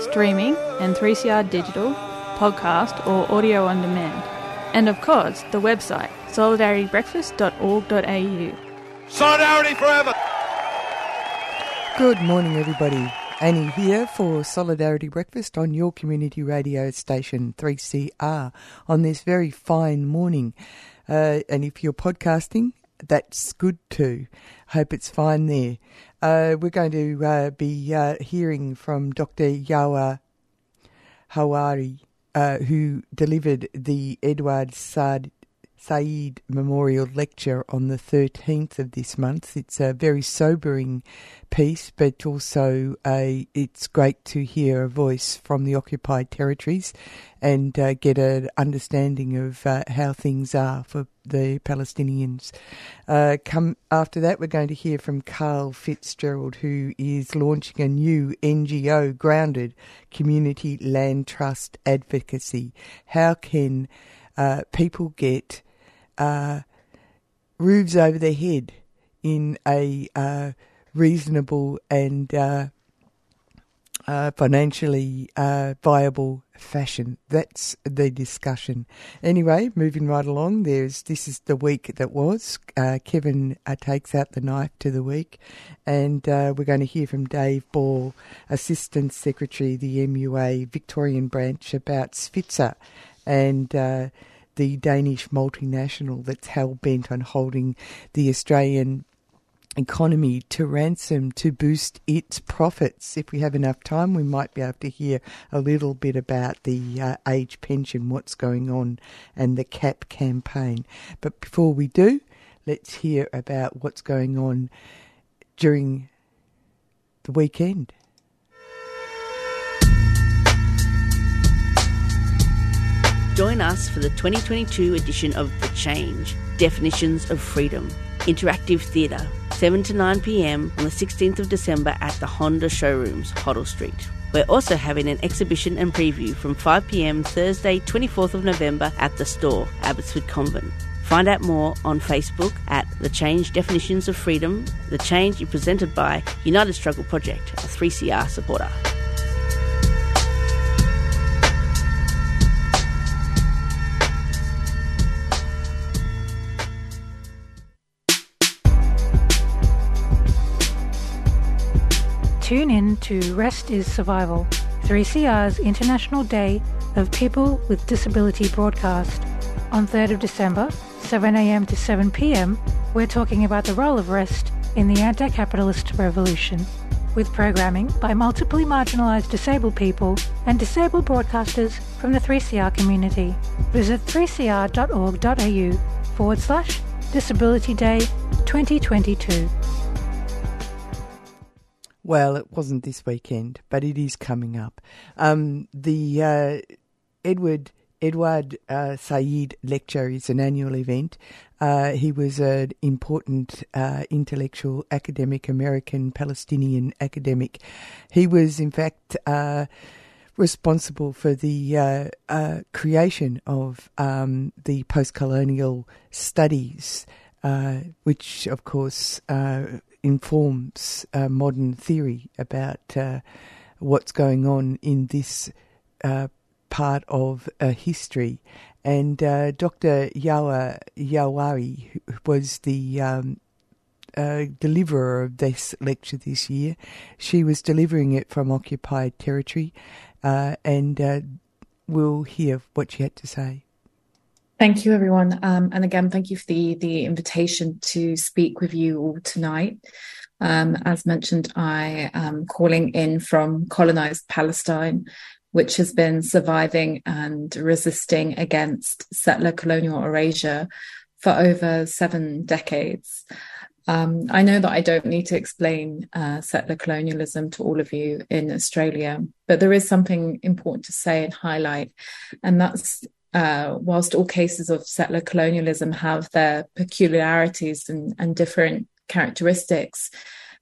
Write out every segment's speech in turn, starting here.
streaming and 3CR digital, podcast or audio on demand. And of course, the website solidaritybreakfast.org.au. Solidarity forever. Good morning, everybody. Annie here for Solidarity Breakfast on your community radio station 3CR on this very fine morning. Uh, and if you're podcasting, that's good too. Hope it's fine there. Uh, we're going to uh, be uh, hearing from Dr. Yara Hawari, uh, who delivered the Edward Said Said Memorial Lecture on the 13th of this month. It's a very sobering piece, but also a, it's great to hear a voice from the occupied territories and uh, get an understanding of uh, how things are for the Palestinians. Uh, come after that, we're going to hear from Carl Fitzgerald, who is launching a new NGO grounded community land trust advocacy. How can uh, people get uh, roofs over their head in a uh, reasonable and uh, uh financially uh, viable fashion. That's the discussion. Anyway, moving right along. There's this is the week that was. Uh, Kevin takes out the knife to the week, and we're going to hear from Dave Ball, Assistant Secretary, the MUA Victorian branch, about Svitzer and the Danish multinational that's hell bent on holding the Australian economy to ransom to boost its profits. If we have enough time, we might be able to hear a little bit about the uh, age pension, what's going on, and the CAP campaign. But before we do, let's hear about what's going on during the weekend. Join us for the 2022 edition of The Change Definitions of Freedom Interactive Theatre, 7 to 9 pm on the 16th of December at the Honda Showrooms, Hoddle Street. We're also having an exhibition and preview from 5 pm Thursday, 24th of November at the store, Abbotsford Convent. Find out more on Facebook at The Change Definitions of Freedom. The Change is presented by United Struggle Project, a 3CR supporter. Tune in to Rest is Survival, 3CR's International Day of People with Disability broadcast. On 3rd of December, 7am to 7pm, we're talking about the role of rest in the anti capitalist revolution, with programming by multiply marginalised disabled people and disabled broadcasters from the 3CR community. Visit 3cr.org.au forward slash Disability Day 2022. Well, it wasn't this weekend, but it is coming up. Um, the uh, Edward Edward uh, Said lecture is an annual event. Uh, he was an important uh, intellectual academic, American Palestinian academic. He was, in fact, uh, responsible for the uh, uh, creation of um, the post colonial studies, which, of course, informs uh, modern theory about uh, what's going on in this uh, part of history. And uh, Dr. Yara Hawari was the um, uh, deliverer of this lecture this year. She was delivering it from occupied territory, uh, and we'll hear what she had to say. Thank you, everyone. Um, and again, thank you for the, the invitation to speak with you all tonight. Um, as mentioned, I am calling in from colonized Palestine, which has been surviving and resisting against settler colonial erasure for over seven decades. Um, I know that I don't need to explain uh, settler colonialism to all of you in Australia, but there is something important to say and highlight, and that's uh, whilst all cases of settler colonialism have their peculiarities and, and different characteristics,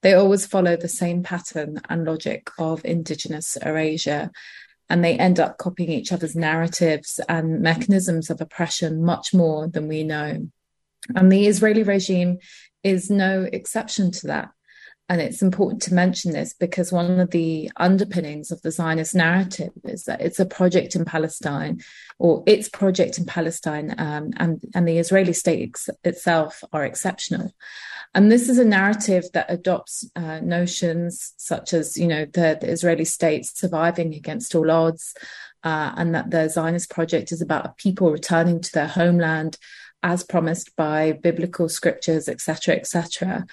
they always follow the same pattern and logic of Indigenous erasure. And they end up copying each other's narratives and mechanisms of oppression much more than we know. And the Israeli regime is no exception to that. And it's important to mention this because one of the underpinnings of the Zionist narrative is that it's a project in Palestine, or its project in Palestine, um, and, and the Israeli state ex- itself are exceptional. And this is a narrative that adopts uh, notions such as, you know, the, the, Israeli state surviving against all odds, uh, and that the Zionist project is about people returning to their homeland as promised by biblical scriptures, etc., etc.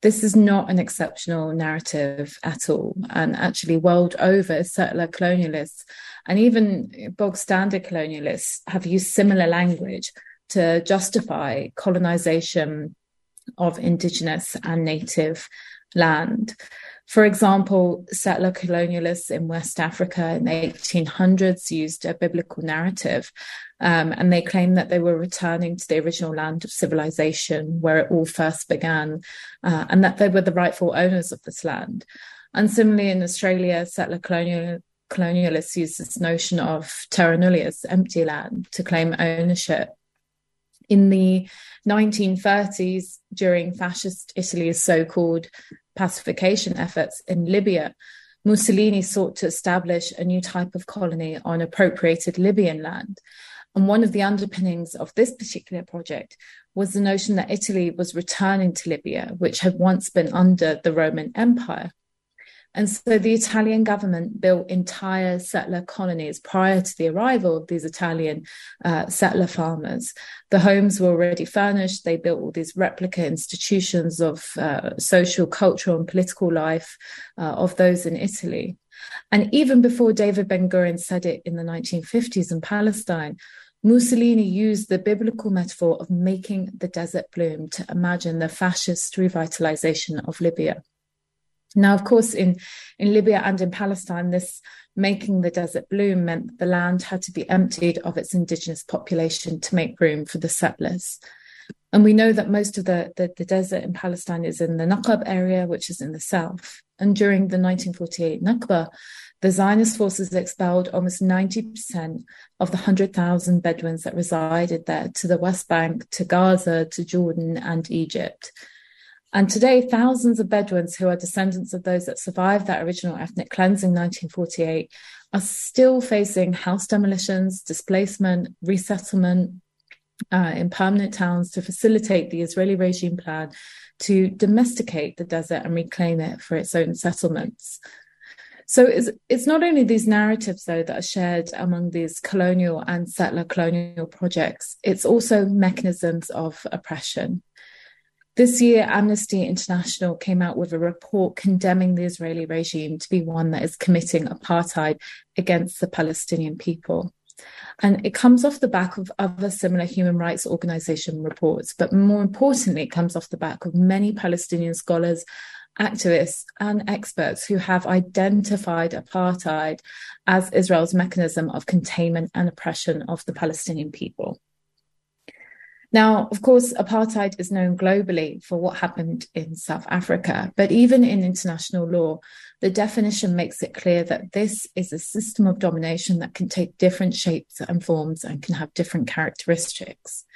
This is not an exceptional narrative at all. And actually, world over, settler colonialists and even bog standard colonialists have used similar language to justify colonization of indigenous and native land. For example, settler colonialists in West Africa in the 1800s used a biblical narrative, um, and they claimed that they were returning to the original land of civilization where it all first began, uh, and that they were the rightful owners of this land. And similarly, in Australia, settler colonial, colonialists used this notion of terra nullius, empty land, to claim ownership. In the 1930s, during fascist Italy's so called pacification efforts in Libya, Mussolini sought to establish a new type of colony on appropriated Libyan land. And one of the underpinnings of this particular project was the notion that Italy was returning to Libya, which had once been under the Roman Empire. And so the Italian government built entire settler colonies prior to the arrival of these Italian uh, settler farmers. The homes were already furnished. They built all these replica institutions of uh, social, cultural, and political life uh, of those in Italy. And even before David Ben Gurion said it in the 1950s in Palestine, Mussolini used the biblical metaphor of making the desert bloom to imagine the fascist revitalization of Libya. Now, of course, in, in Libya and in Palestine, this making the desert bloom meant that the land had to be emptied of its indigenous population to make room for the settlers. And we know that most of the, the, the desert in Palestine is in the Naqab area, which is in the south. And during the 1948 Nakba, the Zionist forces expelled almost 90% of the 100,000 Bedouins that resided there to the West Bank, to Gaza, to Jordan, and Egypt. And today, thousands of Bedouins who are descendants of those that survived that original ethnic cleansing 1948 are still facing house demolitions, displacement, resettlement uh, in permanent towns to facilitate the Israeli regime plan to domesticate the desert and reclaim it for its own settlements. So it's, it's not only these narratives, though, that are shared among these colonial and settler colonial projects, it's also mechanisms of oppression. This year, Amnesty International came out with a report condemning the Israeli regime to be one that is committing apartheid against the Palestinian people. And it comes off the back of other similar human rights organization reports, but more importantly, it comes off the back of many Palestinian scholars, activists, and experts who have identified apartheid as Israel's mechanism of containment and oppression of the Palestinian people. Now, of course, apartheid is known globally for what happened in South Africa, but even in international law, the definition makes it clear that this is a system of domination that can take different shapes and forms and can have different characteristics.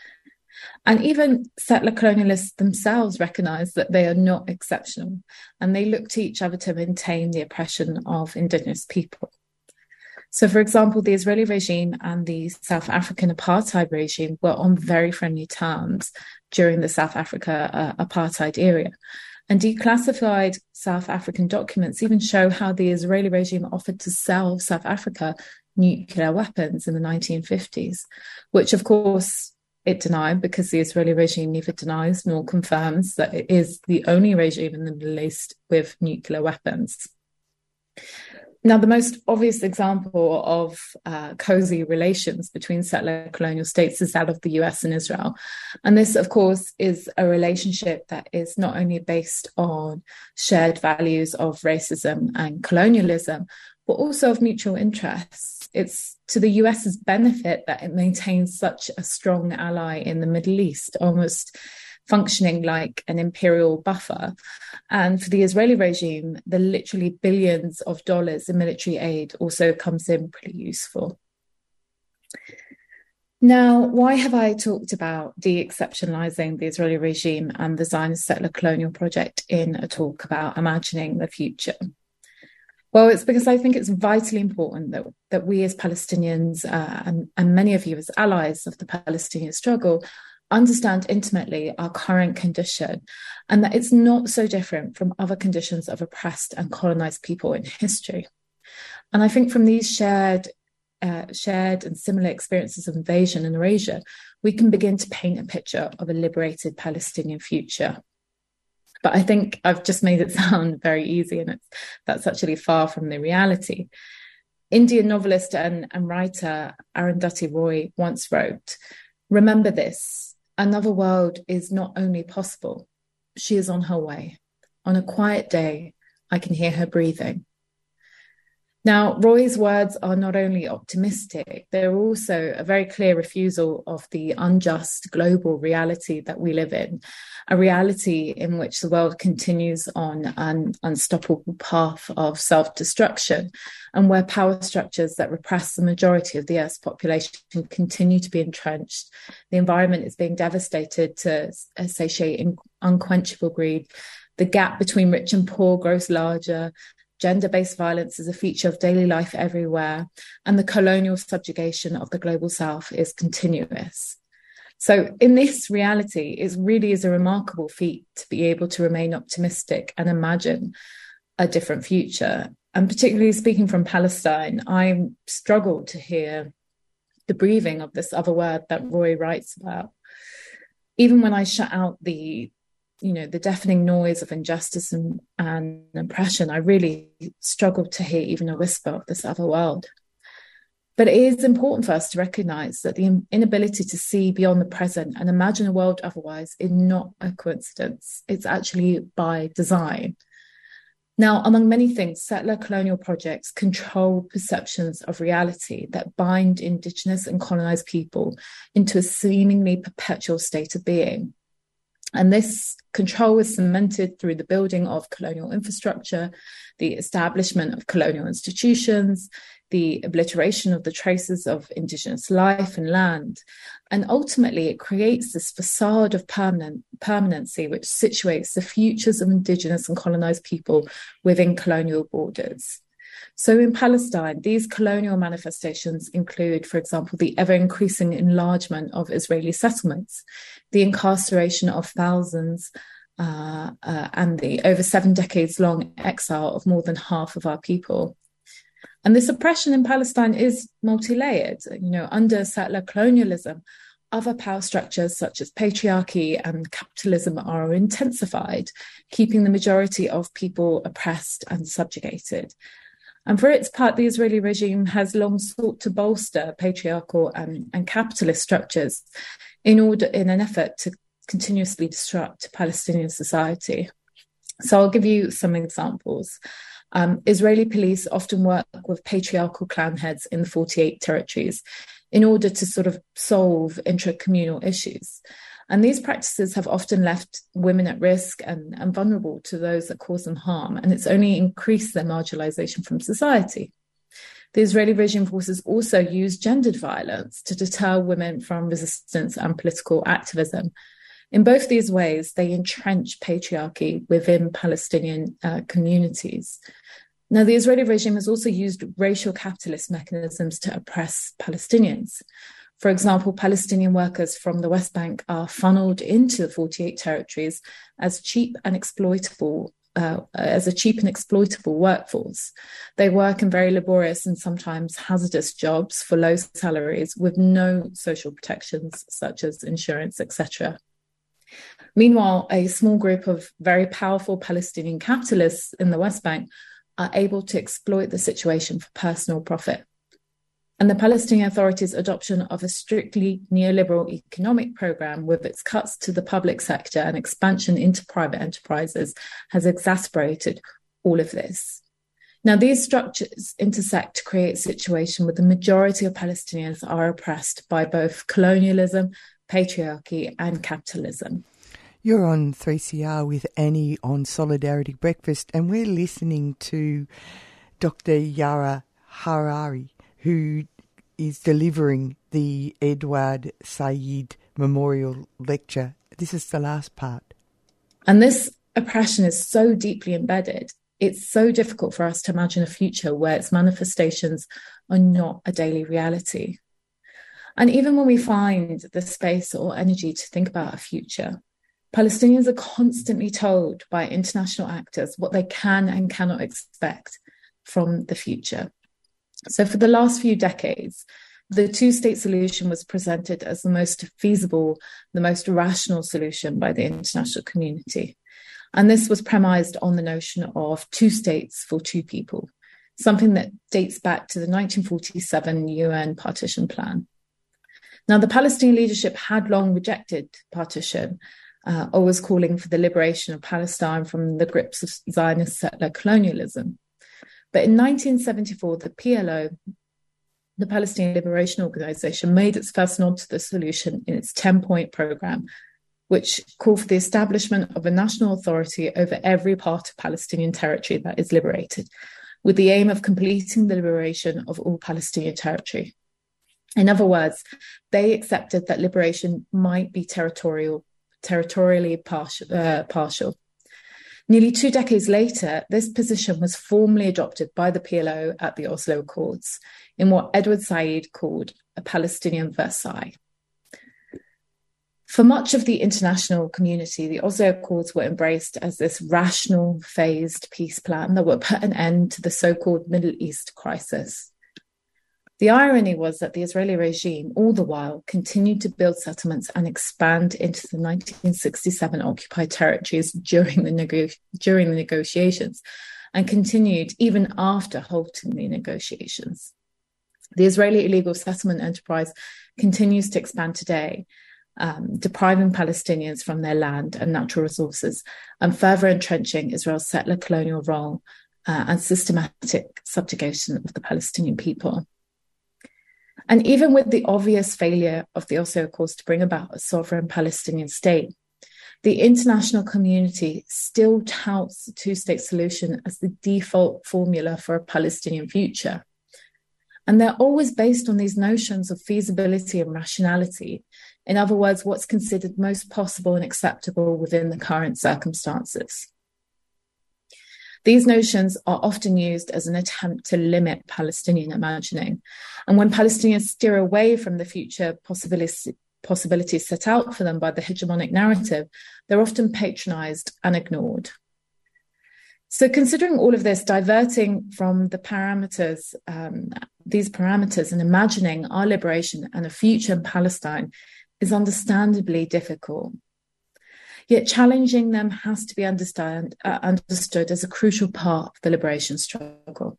And even settler colonialists themselves recognize that they are not exceptional, and they look to each other to maintain the oppression of Indigenous people. So, for example, the Israeli regime and the South African apartheid regime were on very friendly terms during the South Africa uh, apartheid era. And declassified South African documents even show how the Israeli regime offered to sell South Africa nuclear weapons in the 1950s, which of course it denied because the Israeli regime neither denies nor confirms that it is the only regime in the Middle East with nuclear weapons. Now, the most obvious example of uh, cozy relations between settler colonial states is that of the US and Israel. And this, of course, is a relationship that is not only based on shared values of racism and colonialism, but also of mutual interests. It's to the US's benefit that it maintains such a strong ally in the Middle East, almost functioning like an imperial buffer. And for the Israeli regime, the literally billions of dollars in military aid also comes in pretty useful. Now, why have I talked about de exceptionalizing the Israeli regime and the Zionist settler colonial project in a talk about imagining the future? Well, it's because I think it's vitally important that, that we as Palestinians uh, and, and many of you as allies of the Palestinian struggle understand intimately our current condition and that it's not so different from other conditions of oppressed and colonized people in history. And I think from these shared uh, shared and similar experiences of invasion and erasure, we can begin to paint a picture of a liberated Palestinian future. But I think I've just made it sound very easy, and it's, that's actually far from the reality. Indian novelist and, and writer Arundhati Roy once wrote, Remember this Another world is not only possible, she is on her way. On a quiet day, I can hear her breathing. Now, Roy's words are not only optimistic, they're also a very clear refusal of the unjust global reality that we live in, a reality in which the world continues on an unstoppable path of self destruction, and where power structures that repress the majority of the Earth's population continue to be entrenched. The environment is being devastated to satiate unquenchable greed. The gap between rich and poor grows larger Gender based violence is a feature of daily life everywhere, and the colonial subjugation of the global south is continuous. So, in this reality, it really is a remarkable feat to be able to remain optimistic and imagine a different future. And particularly speaking from Palestine, I struggle to hear the breathing of this other word that Roy writes about. Even when I shut out the you know the deafening noise of injustice and, and oppression i really struggled to hear even a whisper of this other world. But it is important for us to recognize that the inability to see beyond the present and imagine a world otherwise is not a coincidence. It's actually by design. Now, among many things, settler colonial projects control perceptions of reality that bind Indigenous and colonized people into a seemingly perpetual state of being. And this control was cemented through the building of colonial infrastructure, the establishment of colonial institutions, the obliteration of the traces of Indigenous life and land. And ultimately, it creates this facade of permanent, permanency, which situates the futures of Indigenous and colonized people within colonial borders. So in Palestine, these colonial manifestations include, for example, the ever increasing enlargement of Israeli settlements, the incarceration of thousands, uh, uh, and the over seven decades long exile of more than half of our people. And this oppression in Palestine is multi layered. You know, under settler colonialism, other power structures such as patriarchy and capitalism are intensified, keeping the majority of people oppressed and subjugated. And for its part, the Israeli regime has long sought to bolster patriarchal and, and capitalist structures in order in an effort to continuously disrupt Palestinian society. So I'll give you some examples. Um, Israeli police often work with patriarchal clan heads in the 48 territories in order to sort of solve intra-communal issues. And these practices have often left women at risk and, and vulnerable to those that cause them harm, and it's only increased their marginalization from society. The Israeli regime forces also use gendered violence to deter women from resistance and political activism. In both these ways, they entrench patriarchy within Palestinian uh, communities. Now, the Israeli regime has also used racial capitalist mechanisms to oppress Palestinians. For example, Palestinian workers from the West Bank are funneled into the 48 territories as cheap and exploitable uh, as a cheap and exploitable workforce. They work in very laborious and sometimes hazardous jobs for low salaries with no social protections such as insurance, etc. Meanwhile, a small group of very powerful Palestinian capitalists in the West Bank are able to exploit the situation for personal profit. And the Palestinian Authority's adoption of a strictly neoliberal economic program with its cuts to the public sector and expansion into private enterprises has exacerbated all of this. Now, these structures intersect to create a situation where the majority of Palestinians are oppressed by both colonialism, patriarchy, and capitalism. You're on 3CR with Annie on Solidarity Breakfast, and we're listening to Dr. Yara Hawari, who is delivering the Edward Said Memorial Lecture. This is the last part. And this oppression is so deeply embedded. It's so difficult for us to imagine a future where its manifestations are not a daily reality. And even when we find the space or energy to think about a future, Palestinians are constantly told by international actors what they can and cannot expect from the future. So, for the last few decades, the two state solution was presented as the most feasible, the most rational solution by the international community. And this was premised on the notion of two states for two people, something that dates back to the 1947 UN partition plan. Now, the Palestinian leadership had long rejected partition uh, always calling for the liberation of Palestine from the grips of Zionist settler colonialism. But in 1974, the PLO, the Palestinian Liberation Organization, made its first nod to the solution in its 10 point program, which called for the establishment of a national authority over every part of Palestinian territory that is liberated, with the aim of completing the liberation of all Palestinian territory. In other words, they accepted that liberation might be territorial territorially partial, uh, partial. Nearly two decades later, this position was formally adopted by the PLO at the Oslo Accords in what Edward Said called a Palestinian Versailles. For much of the international community, the Oslo Accords were embraced as this rational, phased peace plan that would put an end to the so called Middle East crisis. The irony was that the Israeli regime, all the while, continued to build settlements and expand into the 1967 occupied territories during the, during the negotiations and continued even after halting the negotiations. The Israeli illegal settlement enterprise continues to expand today, um, depriving Palestinians from their land and natural resources, and further entrenching Israel's settler colonial role uh, and systematic subjugation of the Palestinian people. And even with the obvious failure of the Oslo Accords to bring about a sovereign Palestinian state, the international community still touts the two state solution as the default formula for a Palestinian future. And they're always based on these notions of feasibility and rationality. In other words, what's considered most possible and acceptable within the current circumstances. These notions are often used as an attempt to limit Palestinian imagining. And when Palestinians steer away from the future possibilities, possibilities set out for them by the hegemonic narrative, they're often patronized and ignored. So, considering all of this, diverting from the parameters, um, these parameters, and imagining our liberation and a future in Palestine is understandably difficult. Yet challenging them has to be understand, uh, understood as a crucial part of the liberation struggle.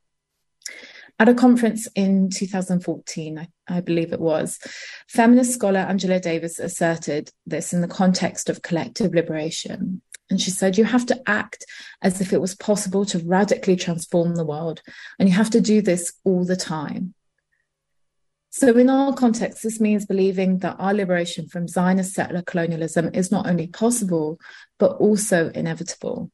At a conference in 2014, I, I, believe it was, feminist scholar Angela Davis asserted this in the context of collective liberation. And she said, You have to act as if it was possible to radically transform the world. And you have to do this all the time. So, in our context, this means believing that our liberation from Zionist settler colonialism is not only possible, but also inevitable.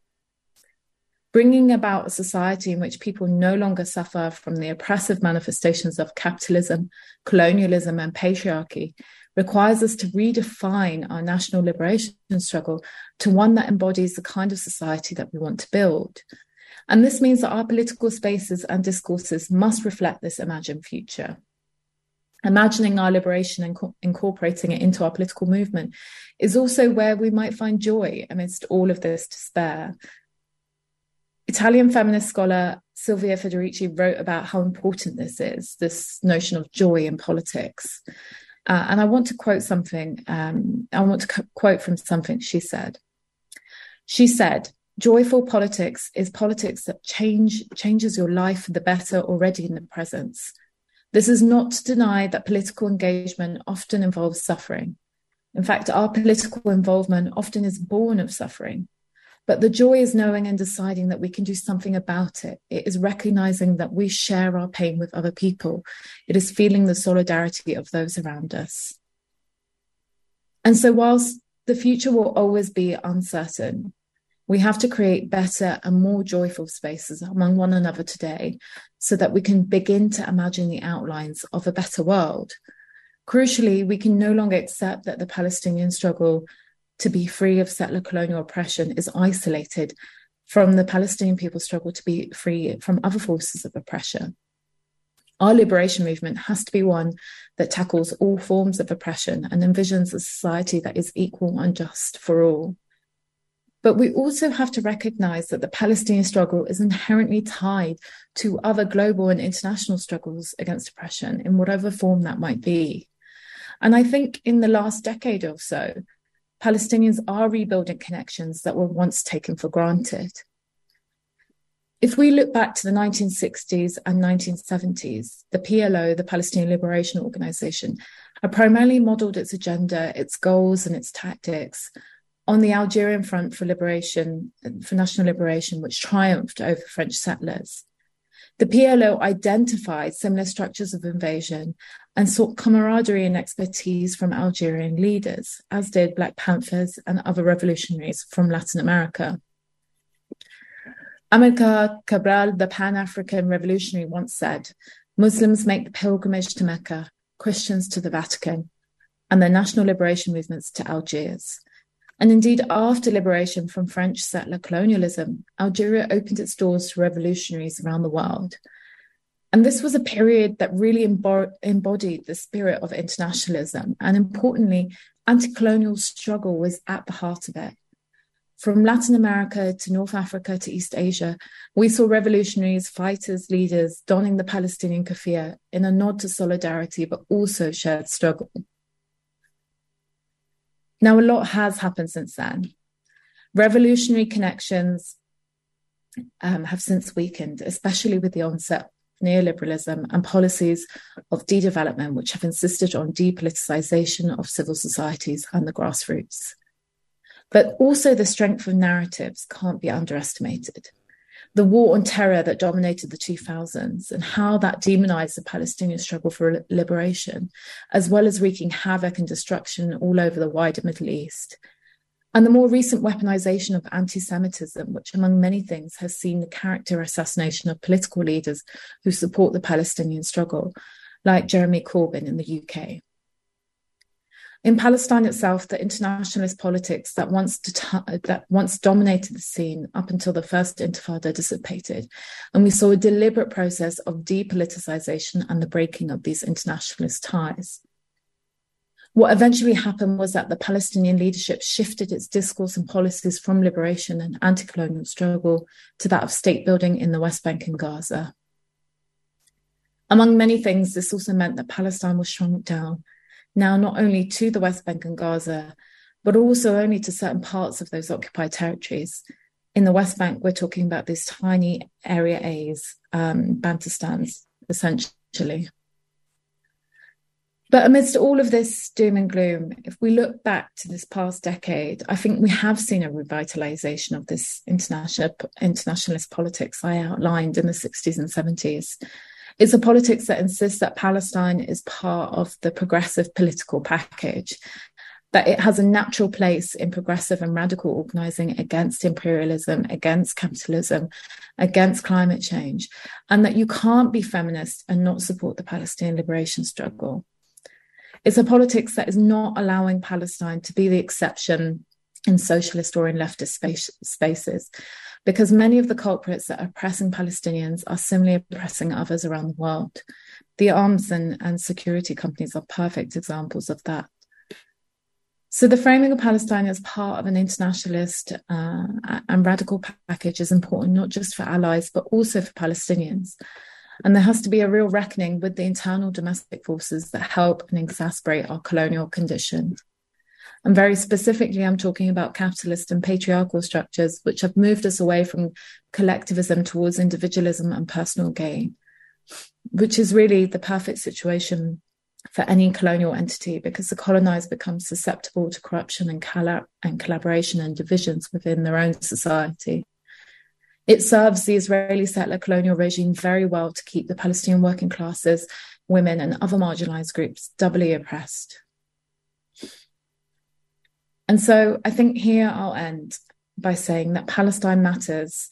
Bringing about a society in which people no longer suffer from the oppressive manifestations of capitalism, colonialism, and patriarchy requires us to redefine our national liberation struggle to one that embodies the kind of society that we want to build. And this means that our political spaces and discourses must reflect this imagined future imagining our liberation and co- incorporating it into our political movement is also where we might find joy amidst all of this despair. Italian feminist scholar Silvia Federici wrote about how important this is, this notion of joy in politics. Uh, and I want to quote something, um, I want to quote from something she said. She said, Joyful politics is politics that change changes your life for the better already in the presence. This is not to deny that political engagement often involves suffering. In fact, our political involvement often is born of suffering. But the joy is knowing and deciding that we can do something about it. It is recognizing that we share our pain with other people. It is feeling the solidarity of those around us. And so, whilst the future will always be uncertain, we have to create better and more joyful spaces among one another today so that we can begin to imagine the outlines of a better world. Crucially, we can no longer accept that the Palestinian struggle to be free of settler colonial oppression is isolated from the Palestinian people's struggle to be free from other forces of oppression. Our liberation movement has to be one that tackles all forms of oppression and envisions a society that is equal and just for all. But we also have to recognize that the Palestinian struggle is inherently tied to other global and international struggles against oppression in whatever form that might be. And I think in the last decade or so, Palestinians are rebuilding connections that were once taken for granted. If we look back to the 1960s and 1970s, the PLO, the Palestinian Liberation Organization, had primarily modeled its agenda, its goals, and its tactics on the Algerian Front for Liberation, for National Liberation, which triumphed over French settlers. The PLO identified similar structures of invasion and sought camaraderie and expertise from Algerian leaders, as did Black Panthers and other revolutionaries from Latin America. Amilcar Cabral, the Pan African revolutionary, once said Muslims make the pilgrimage to Mecca, Christians to the Vatican, and their national liberation movements to Algiers. And indeed, after liberation from French settler colonialism, Algeria opened its doors to revolutionaries around the world. And this was a period that really embodied the spirit of internationalism. And importantly, anti colonial struggle was at the heart of it. From Latin America to North Africa to East Asia, we saw revolutionaries, fighters, leaders donning the Palestinian keffiyeh in a nod to solidarity, but also shared struggle. Now, a lot has happened since then. Revolutionary connections um, have since weakened, especially with the onset of neoliberalism and policies of de development, which have insisted on depoliticization of civil societies and the grassroots. But also, the strength of narratives can't be underestimated. The war on terror that dominated the 2000s and how that demonized the Palestinian struggle for liberation, as well as wreaking havoc and destruction all over the wider Middle East, and the more recent weaponization of anti Semitism, which, among many things, has seen the character assassination of political leaders who support the Palestinian struggle, like Jeremy Corbyn in the UK. In Palestine itself, the internationalist politics that once, that once dominated the scene up until the first intifada dissipated, and we saw a deliberate process of depoliticization and the breaking of these internationalist ties. What eventually happened was that the Palestinian leadership shifted its discourse and policies from liberation and anti colonial struggle to that of state building in the West Bank and Gaza. Among many things, this also meant that Palestine was shrunk down, now not only to the West Bank and Gaza, but also only to certain parts of those occupied territories. In the West Bank, we're talking about these tiny Area A's, um, Bantustans, essentially. But amidst all of this doom and gloom, if we look back to this past decade, I think we have seen a revitalization of this international internationalist politics I outlined in the 60s and 70s. It's a politics that insists that Palestine is part of the progressive political package, that it has a natural place in progressive and radical organizing against imperialism, against capitalism, against climate change, and that you can't be feminist and not support the Palestinian liberation struggle. It's a politics that is not allowing Palestine to be the exception in socialist or in leftist space, spaces, because many of the culprits that are oppressing Palestinians are similarly oppressing others around the world. The arms and, and security companies are perfect examples of that. So, the framing of Palestine as part of an internationalist uh, and radical package is important not just for allies, but also for Palestinians. And there has to be a real reckoning with the internal domestic forces that help and exasperate our colonial condition. And very specifically, I'm talking about capitalist and patriarchal structures, which have moved us away from collectivism towards individualism and personal gain, which is really the perfect situation for any colonial entity because the colonized become susceptible to corruption and, collab- and collaboration and divisions within their own society. It serves the Israeli settler colonial regime very well to keep the Palestinian working classes, women, and other marginalized groups doubly oppressed. And so I think here I'll end by saying that Palestine matters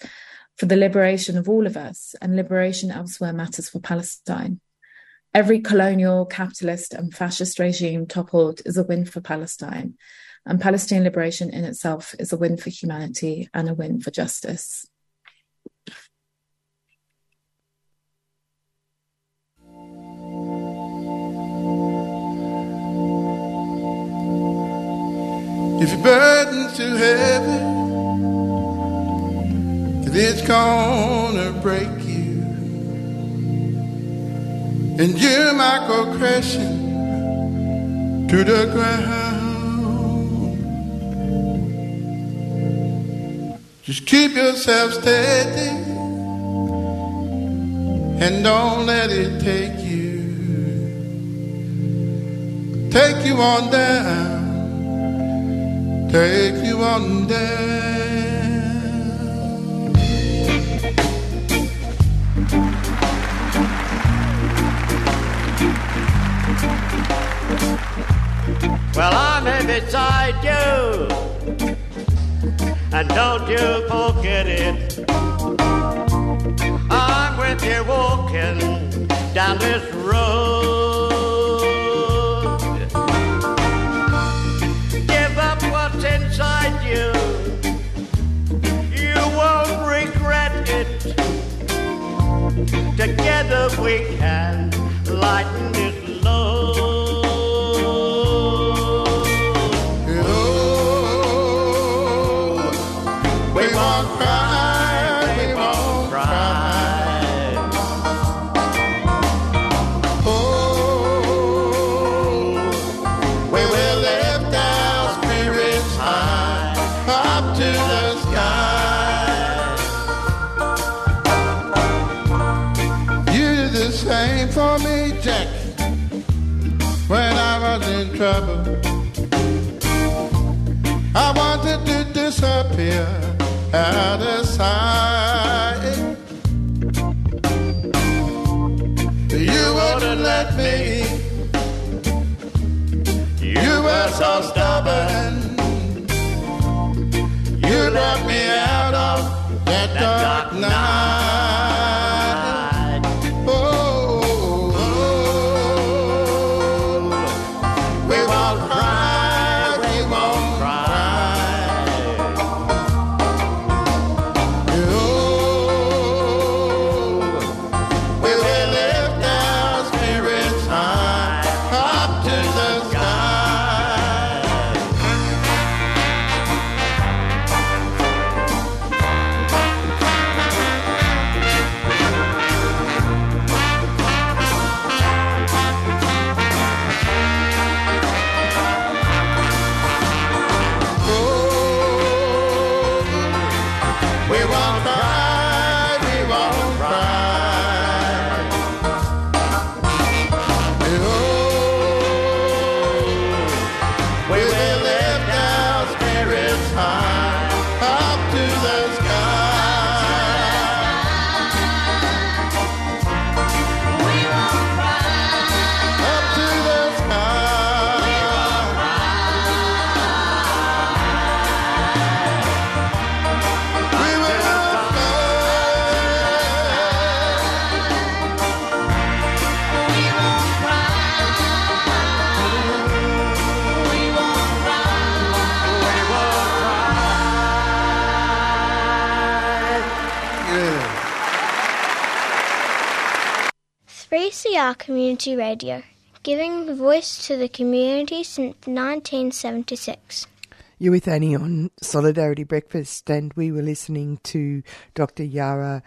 for the liberation of all of us, and liberation elsewhere matters for Palestine. Every colonial, capitalist, and fascist regime toppled is a win for Palestine. And Palestinian liberation in itself is a win for humanity and a win for justice. If your burden's too heavy, it's gonna break you. And you might go crashing to the ground. Just keep yourself steady and don't let it take you. Take you on down take you on down. Well, I'm here beside you, and don't you forget it. I'm with you walking down this road. Together we can lighten this load. Sight. You wouldn't let me. You were so stubborn. You left me out of that dark night. Community Radio, giving voice to the community since 1976. You're with Annie on Solidarity Breakfast, and we were listening to Dr. Yara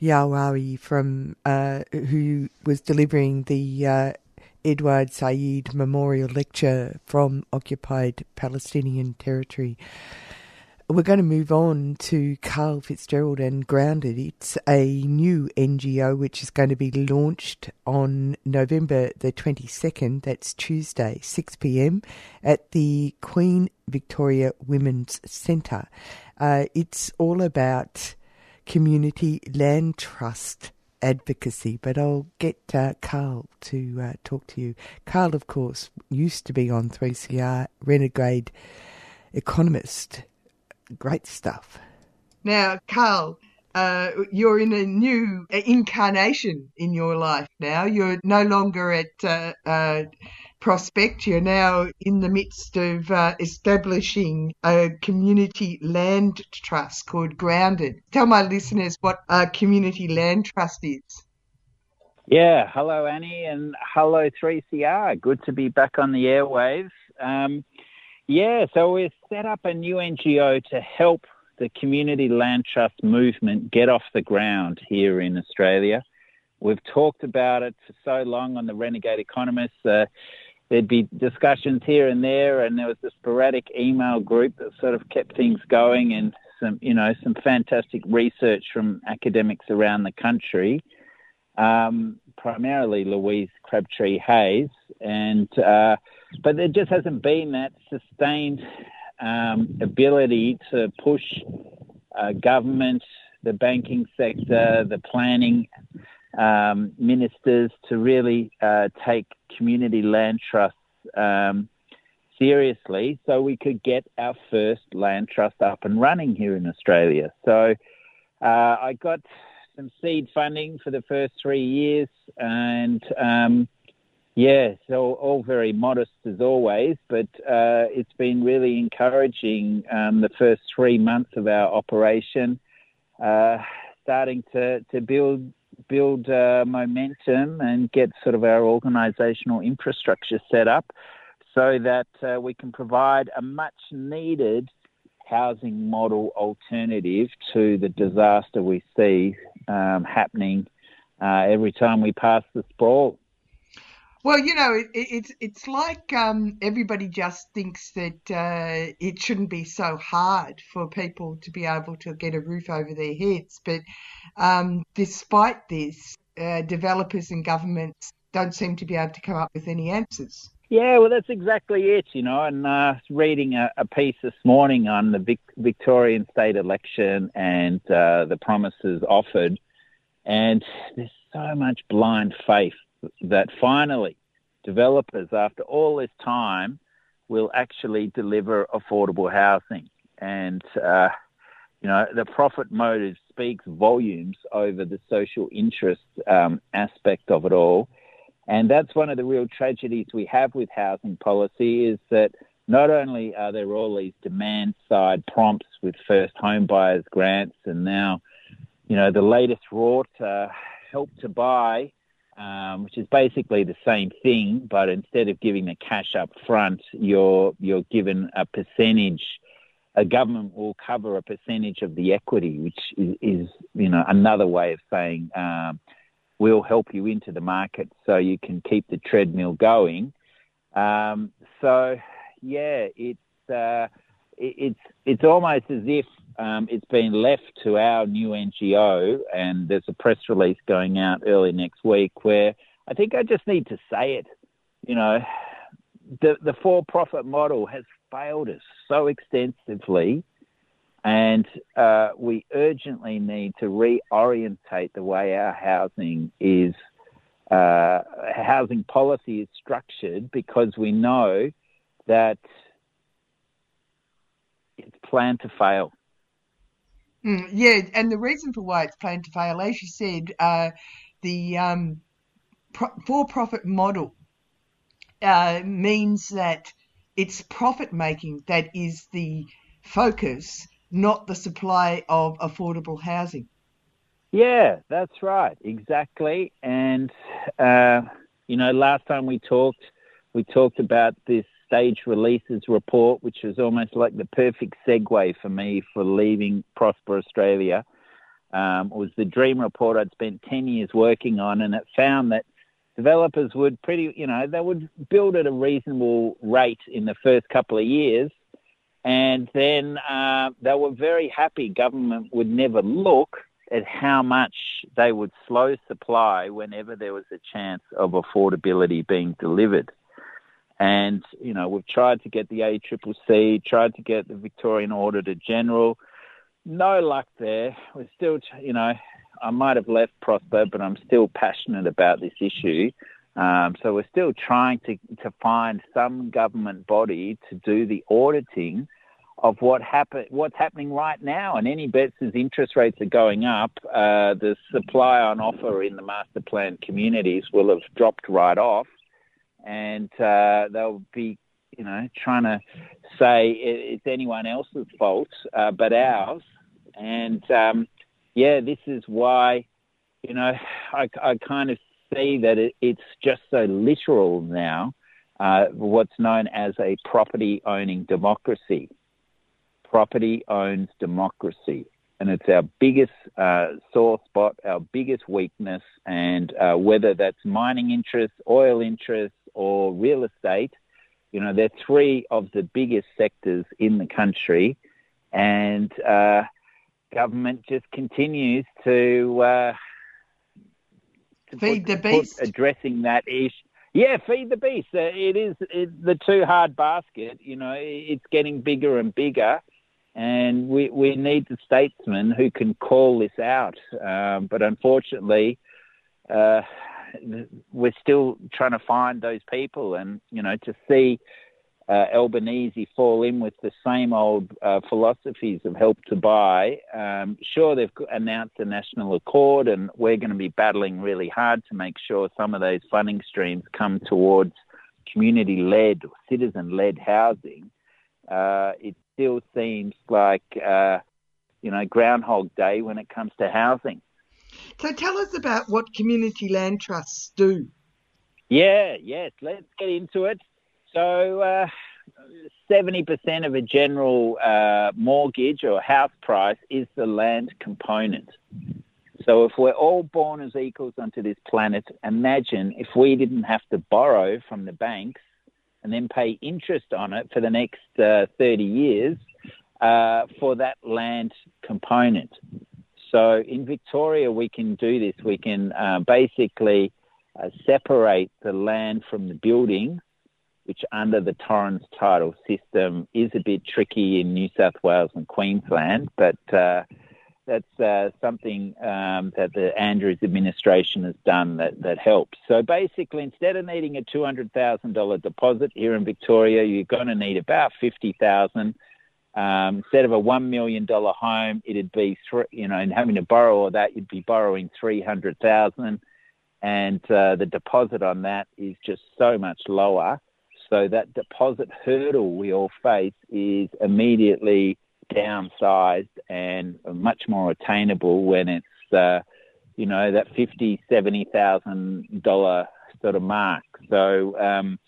Hawari from uh, who was delivering the uh, Edward Said Memorial Lecture from occupied Palestinian territory. We're going to move on to Carl Fitzgerald and Grounded. It's a new NGO which is going to be launched on November the 22nd, that's Tuesday, 6 pm, at the Queen Victoria Women's Centre. Uh, it's all about community land trust advocacy, but I'll get uh, Carl to uh, talk to you. Carl, of course, used to be on 3CR, renegade economist great stuff. Now, Carl, uh, you're in a new incarnation in your life now. You're no longer at uh, uh, Prosper. You're now in the midst of uh, establishing a community land trust called Grounded. Tell my listeners what a community land trust is. Yeah, hello Annie and hello 3CR. Good to be back on the airwaves. Um, yeah, so we've set up a new NGO to help the community land trust movement get off the ground here in Australia. We've talked about it for so long on the Renegade Economists. Uh, there'd be discussions here and there, and there was a sporadic email group that sort of kept things going, and some, you know, some fantastic research from academics around the country, um, primarily Louise Crabtree Hayes, and uh, but there just hasn't been that sustained um, ability to push uh, government, the banking sector, the planning um, ministers to really uh, take community land trusts um, seriously so we could get our first land trust up and running here in Australia. So uh, I got some seed funding for the first three years and um, yeah, so all very modest as always, but uh, it's been really encouraging um, the first three months of our operation, uh, starting to, to build build uh, momentum and get sort of our organisational infrastructure set up so that uh, we can provide a much needed housing model alternative to the disaster we see um, happening uh, every time we pass the sprawl. Well, you know, it, it's it's like um, everybody just thinks that uh, it shouldn't be so hard for people to be able to get a roof over their heads. But um, despite this, uh, developers and governments don't seem to be able to come up with any answers. Yeah, well, that's exactly it, you know. And uh, reading a, a, piece this morning on the Vic- Victorian state election and uh, the promises offered, and there's so much blind faith that finally developers, after all this time, will actually deliver affordable housing. And, uh, you know, the profit motive speaks volumes over the social interest um, aspect of it all. And that's one of the real tragedies we have with housing policy is that not only are there all these demand side prompts with first home buyers grants and now, you know, the latest rort uh, help to buy um, which is basically the same thing, but instead of giving the cash up front, you're you're given a percentage. A government will cover a percentage of the equity, which is, is you know another way of saying um, we'll help you into the market so you can keep the treadmill going. Um, so yeah, it's uh, it, it's it's almost as if um, it's been left to our new NGO, and there's a press release going out early next week where I think I just need to say it. You know, the the for-profit model has failed us so extensively, and uh, we urgently need to reorientate the way our housing is. Uh, housing policy is structured because we know that it's planned to fail. Mm, yeah, and the reason for why it's planned to fail, as you said, uh, the um, pro- for-profit model uh, means that it's profit making that is the focus, not the supply of affordable housing. Yeah, that's right, exactly. And uh, You know, last time we talked, we talked about this stage releases report, which was almost like the perfect segue for me for leaving Prosper Australia. Um, was the dream report I'd spent 10 years working on, and it found that developers would pretty, you know, they would build at a reasonable rate in the first couple of years, and then uh, they were very happy. Government would never look at how much they would slow supply whenever there was a chance of affordability being delivered. And, you know, we've tried to get the ACCC, tried to get the Victorian Auditor General. No luck there. We're still, you know, I might have left Prosper, but I'm still passionate about this issue. Um, so we're still trying to, to find some government body to do the auditing of what happen, what's happening right now. And any bets as interest rates are going up, uh, the supply on offer in the master plan communities will have dropped right off and uh, they'll be, you know, trying to say it's anyone else's fault uh, but ours. And um, yeah, this is why, you know, I, I kind of see that it, it's just so literal now. Uh, what's known as a property owning democracy. Property owns democracy and it's our biggest uh, sore spot, our biggest weakness, and uh, whether that's mining interests, oil interests, or real estate, you know, they're three of the biggest sectors in the country, and uh, government just continues to, uh, to feed put, the beast, addressing that issue. Yeah, feed the beast. Uh, it is it, the too hard basket. You know, it's getting bigger and bigger and we, we need the statesmen who can call this out. Um, but unfortunately, uh, we're still trying to find those people, and you know, to see uh, Albanese fall in with the same old uh, philosophies of help to buy. Um, sure, they've announced a national accord, and we're going to be battling really hard to make sure some of those funding streams come towards community-led, or citizen-led housing. Uh, it still seems like, uh, you know, Groundhog Day when it comes to housing. So tell us about what community land trusts do. Yeah, yes, let's get into it. So, uh, 70% of a general uh, mortgage or house price is the land component. So, if we're all born as equals onto this planet, imagine if we didn't have to borrow from the banks and then pay interest on it for the next uh, 30 years uh, for that land component. So in Victoria, we can do this. We can uh, basically uh, separate the land from the building, which under the Torrens title system is a bit tricky in New South Wales and Queensland, but uh, that's uh, something um, that the Andrews administration has done that, that helps. So basically, instead of needing a $200,000 deposit here in Victoria, you're going to need about 50000 um, instead of a $1 million home, it'd be, three, you know, and having to borrow all that, you'd be borrowing 300000 and uh, the deposit on that is just so much lower. So that deposit hurdle we all face is immediately downsized and much more attainable when it's uh, you know that fifty seventy thousand dollar sort of mark. So um,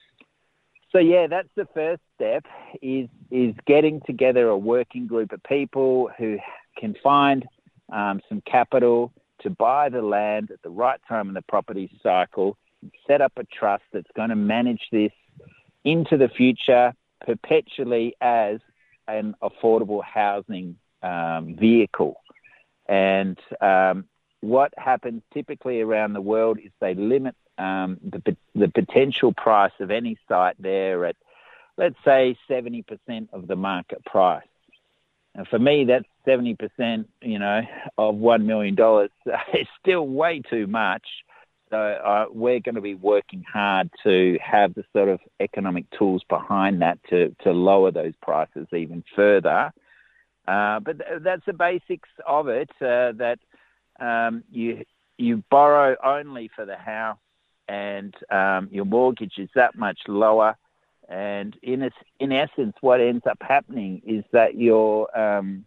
so yeah, that's the first step is is getting together a working group of people who can find um, some capital to buy the land at the right time in the property cycle, set up a trust that's going to manage this into the future perpetually as an affordable housing um, vehicle. And um, what happens typically around the world is they limit um, the, the potential price of any site there at, let's say, 70% of the market price. And for me, that's 70%, you know, of $1 million. It's still way too much. So uh, we're going to be working hard to have the sort of economic tools behind that to, to lower those prices even further. Uh, but th- that's the basics of it. Uh, that um, you you borrow only for the house, and um, your mortgage is that much lower. And in in essence, what ends up happening is that you um,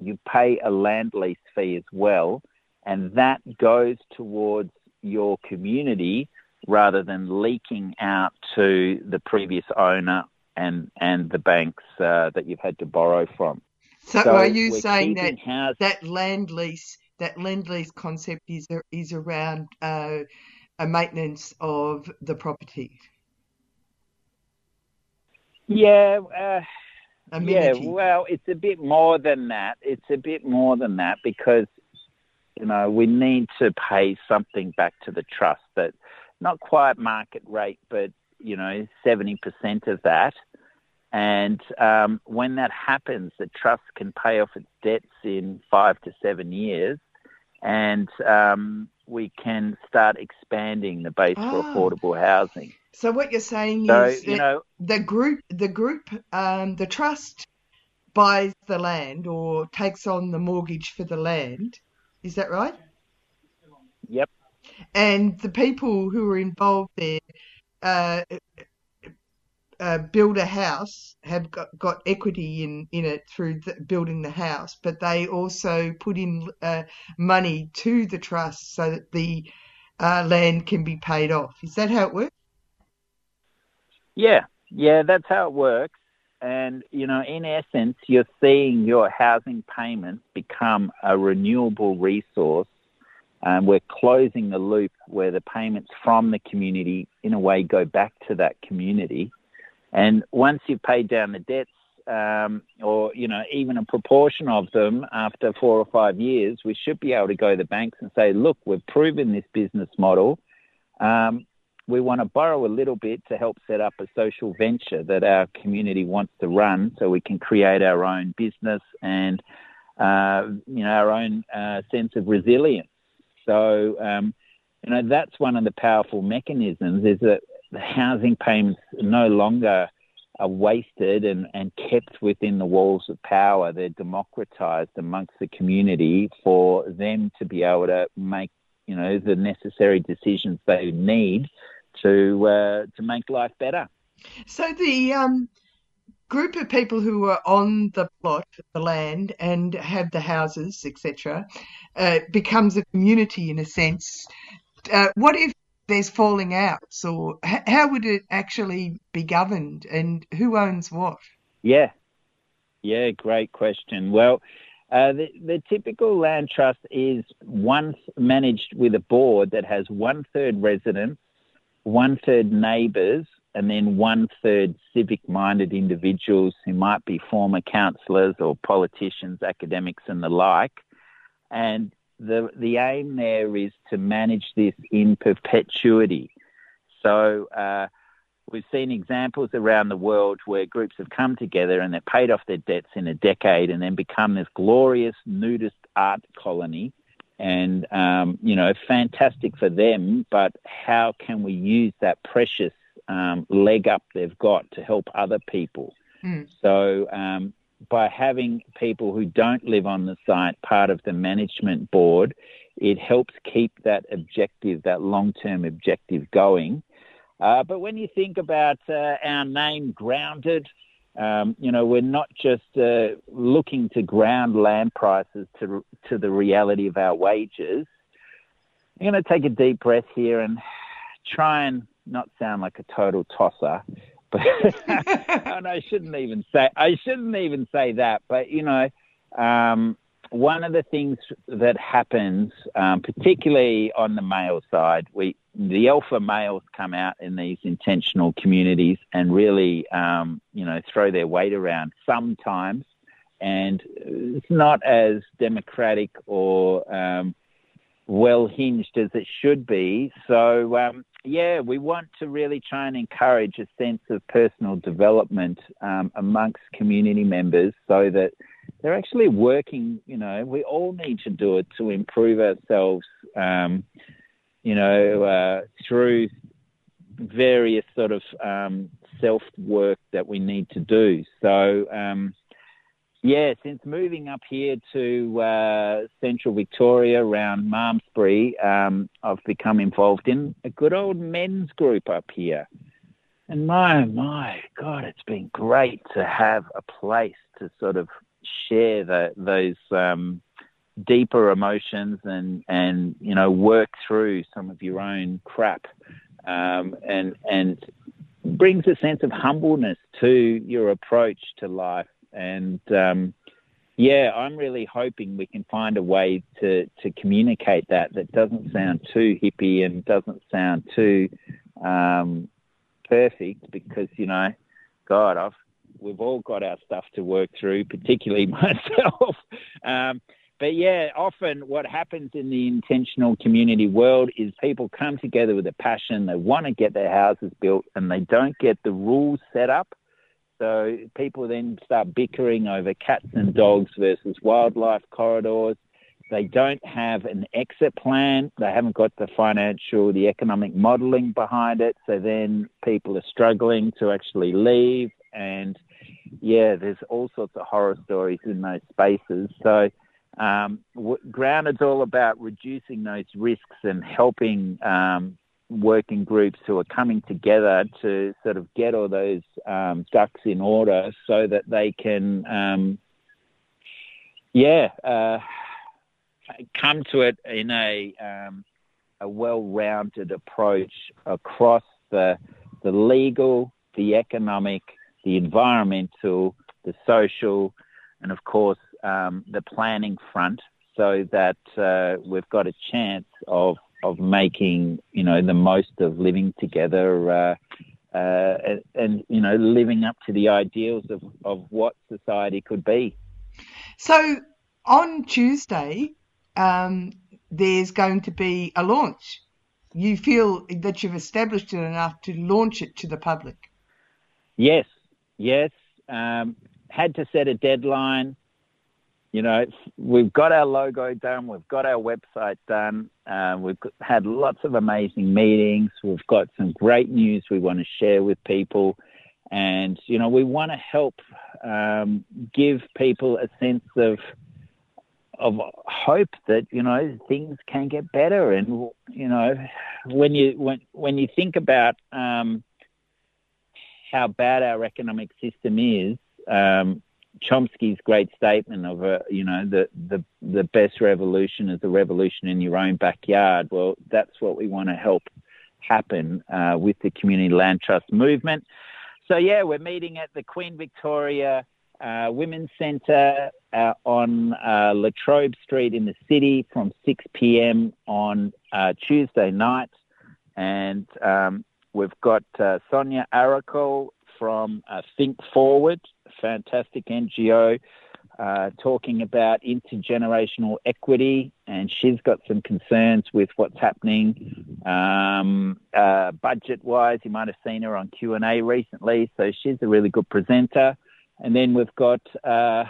you pay a land lease fee as well, and that goes towards your community rather than leaking out to the previous owner and and the banks uh, that you've had to borrow from. So, So are you saying that house- that land lease that land lease concept is is around uh, a maintenance of the property? Yeah, uh, yeah. Well, it's a bit more than that. It's a bit more than that because you know we need to pay something back to the trust that not quite market rate, but you know seventy percent of that. And um, when that happens, the trust can pay off its debts in five to seven years, and um, we can start expanding the base for Ah. affordable housing. So what you're saying So, is you know- the group, the group, um, the trust buys the land or takes on the mortgage for the land. Is that right? Yep. And the people who are involved there uh, uh, build a house, have got, got equity in, in it through building the house, but they also put in uh, money to the trust so that the uh, land can be paid off. Is that how it works? Yeah, yeah, that's how it works. And, you know, in essence, you're seeing your housing payments become a renewable resource. And we're closing the loop where the payments from the community, in a way, go back to that community. And once you've paid down the debts, um, or, you know, even a proportion of them after four or five years, we should be able to go to the banks and say, look, we've proven this business model. Um, we want to borrow a little bit to help set up a social venture that our community wants to run so we can create our own business and uh, you know our own uh, sense of resilience so um, you know that's one of the powerful mechanisms is that the housing payments no longer are wasted and, and kept within the walls of power they're democratized amongst the community for them to be able to make you know the necessary decisions they need to uh, to make life better. So the um, group of people who are on the plot, the land, and have the houses, etc., uh, becomes a community in a sense. Uh, what if there's falling outs, or h- how would it actually be governed, and who owns what? Yeah, yeah, great question. Well. Uh, the, the typical land trust is once managed with a board that has one third residents, one third neighbours, and then one third civic minded individuals who might be former councillors or politicians, academics, and the like. And the, the aim there is to manage this in perpetuity. So, uh, we've seen examples around the world where groups have come together and they've paid off their debts in a decade and then become this glorious nudist art colony. And, um, you know, fantastic for them, but how can we use that precious um, leg up they've got to help other people? Mm. So, um, by having people who don't live on the site part of the management board, it helps keep that objective, that long term objective going. Uh, but when you think about uh, our name, Grounded, um, you know, we're not just uh, looking to ground land prices to, to the reality of our wages. I'm going to take a deep breath here and try and not sound like a total tosser. But and I shouldn't even say I shouldn't even say that. But you know, um, one of the things that happens, um, particularly on the male side, we the alpha males come out in these intentional communities and really, um, you know, throw their weight around sometimes, and it's not as democratic or um, well hinged as it should be. So, um, yeah, we want to really try and encourage a sense of personal development um, amongst community members so that they're actually working. You know, we all need to do it to improve ourselves. Um, you know, uh, through various sort of um, self work that we need to do. So, um, yeah, since moving up here to uh, central Victoria around Malmesbury, um, I've become involved in a good old men's group up here. And my, my God, it's been great to have a place to sort of share the, those um, deeper emotions and, and, you know, work through some of your own crap um, and and brings a sense of humbleness to your approach to life. And um, yeah, I'm really hoping we can find a way to to communicate that that doesn't sound too hippie and doesn't sound too um, perfect because you know, God, I've we've all got our stuff to work through, particularly myself. Um, but yeah, often what happens in the intentional community world is people come together with a passion. They want to get their houses built and they don't get the rules set up. So people then start bickering over cats and dogs versus wildlife corridors. They don't have an exit plan. They haven't got the financial, the economic modeling behind it. So then people are struggling to actually leave. And yeah, there's all sorts of horror stories in those spaces. So um, Grounded's all about reducing those risks and helping um, working groups who are coming together to sort of get all those um, ducks in order so that they can, um, yeah, uh, come to it in a um, a well-rounded approach across the the legal, the economic, the environmental, the social, and of course um, the planning front, so that uh, we've got a chance of of making you know the most of living together uh, uh, and, and, you know living up to the ideals of, of what society could be. So on Tuesday, um, there's going to be a launch. You feel that you've established it enough to launch it to the public. Yes, yes. Um, had to set a deadline you know, we've got our logo done, we've got our website done, uh, we've had lots of amazing meetings, we've got some great news we want to share with people, and you know, we want to help um, give people a sense of of hope that you know things can get better, and you know, when you when when you think about um, how bad our economic system is. Um, Chomsky's great statement of a, you know, the, the, the best revolution is a revolution in your own backyard. Well, that's what we want to help happen uh, with the Community Land Trust movement. So, yeah, we're meeting at the Queen Victoria uh, Women's Centre uh, on uh, Latrobe Street in the city from 6 p.m. on uh, Tuesday night. And um, we've got uh, Sonia Arakel from Think Forward fantastic NGO uh, talking about intergenerational equity, and she's got some concerns with what's happening um, uh, budget-wise. You might have seen her on Q and A recently, so she's a really good presenter. And then we've got uh,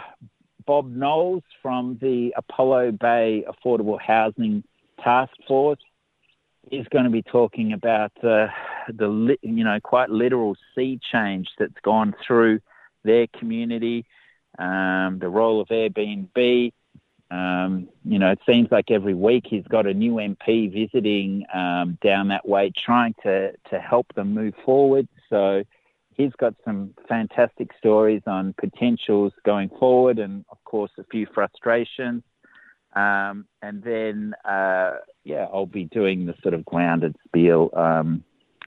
Bob Knowles from the Apollo Bay Affordable Housing Task Force. Is going to be talking about uh, the you know quite literal sea change that's gone through their community, um, the role of Airbnb. Um, you know, it seems like every week he's got a new MP visiting um, down that way, trying to, to help them move forward. So he's got some fantastic stories on potentials going forward, and of course, a few frustrations. Um, and then, uh, yeah, I'll be doing the sort of grounded spiel um,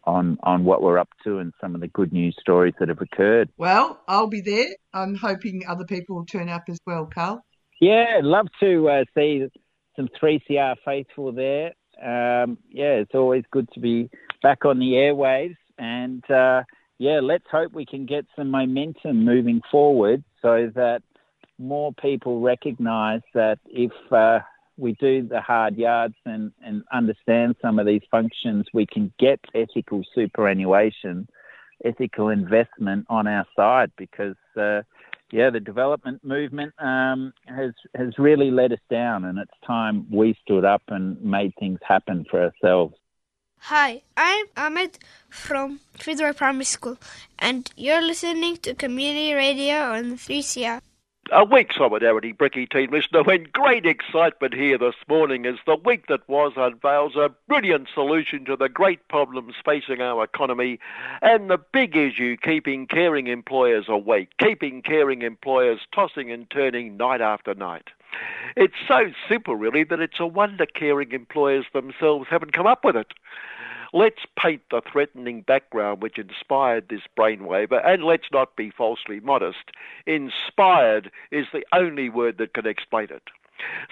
on on what we're up to and some of the good news stories that have occurred. Well, I'll be there. I'm hoping other people will turn up as well, Carl. Yeah, love to uh, see some 3CR faithful there. Um, yeah, it's always good to be back on the airwaves, and uh, yeah, let's hope we can get some momentum moving forward so that more people recognise that if uh, we do the hard yards and, and understand some of these functions, we can get ethical superannuation, ethical investment on our side because, uh, yeah, the development movement um, has, has really let us down, and it's time we stood up and made things happen for ourselves. Hi, I'm Ahmed from Fitzroy Primary School, and you're listening to Community Radio on 3CR. A week Solidarity Bricky team listener when great excitement here this morning as the week that was unveils a brilliant solution to the great problems facing our economy and the big issue keeping caring employers awake, keeping caring employers tossing and turning night after night. It's so simple really that it's a wonder caring employers themselves haven't come up with it. Let's paint the threatening background which inspired this brainwaver, and let's not be falsely modest. Inspired is the only word that can explain it.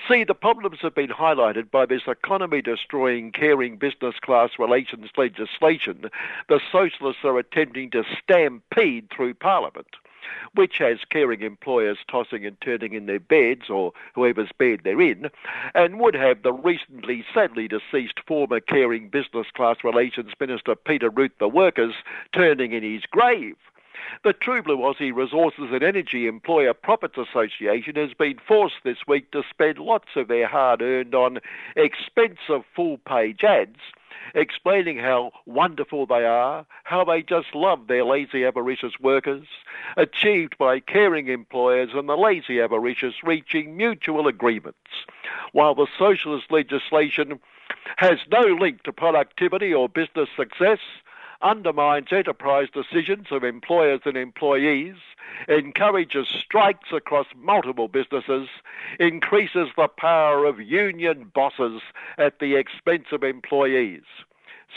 See, the problems have been highlighted by this economy destroying, caring business class relations legislation the socialists are attempting to stampede through Parliament which has caring employers tossing and turning in their beds or whoever's bed they're in, and would have the recently sadly deceased former caring business class relations minister Peter Root the workers turning in his grave. The True Blue Aussie Resources and Energy Employer Profits Association has been forced this week to spend lots of their hard earned on expensive full page ads explaining how wonderful they are, how they just love their lazy avaricious workers, achieved by caring employers and the lazy avaricious reaching mutual agreements. While the socialist legislation has no link to productivity or business success, undermines enterprise decisions of employers and employees, encourages strikes across multiple businesses, increases the power of union bosses at the expense of employees.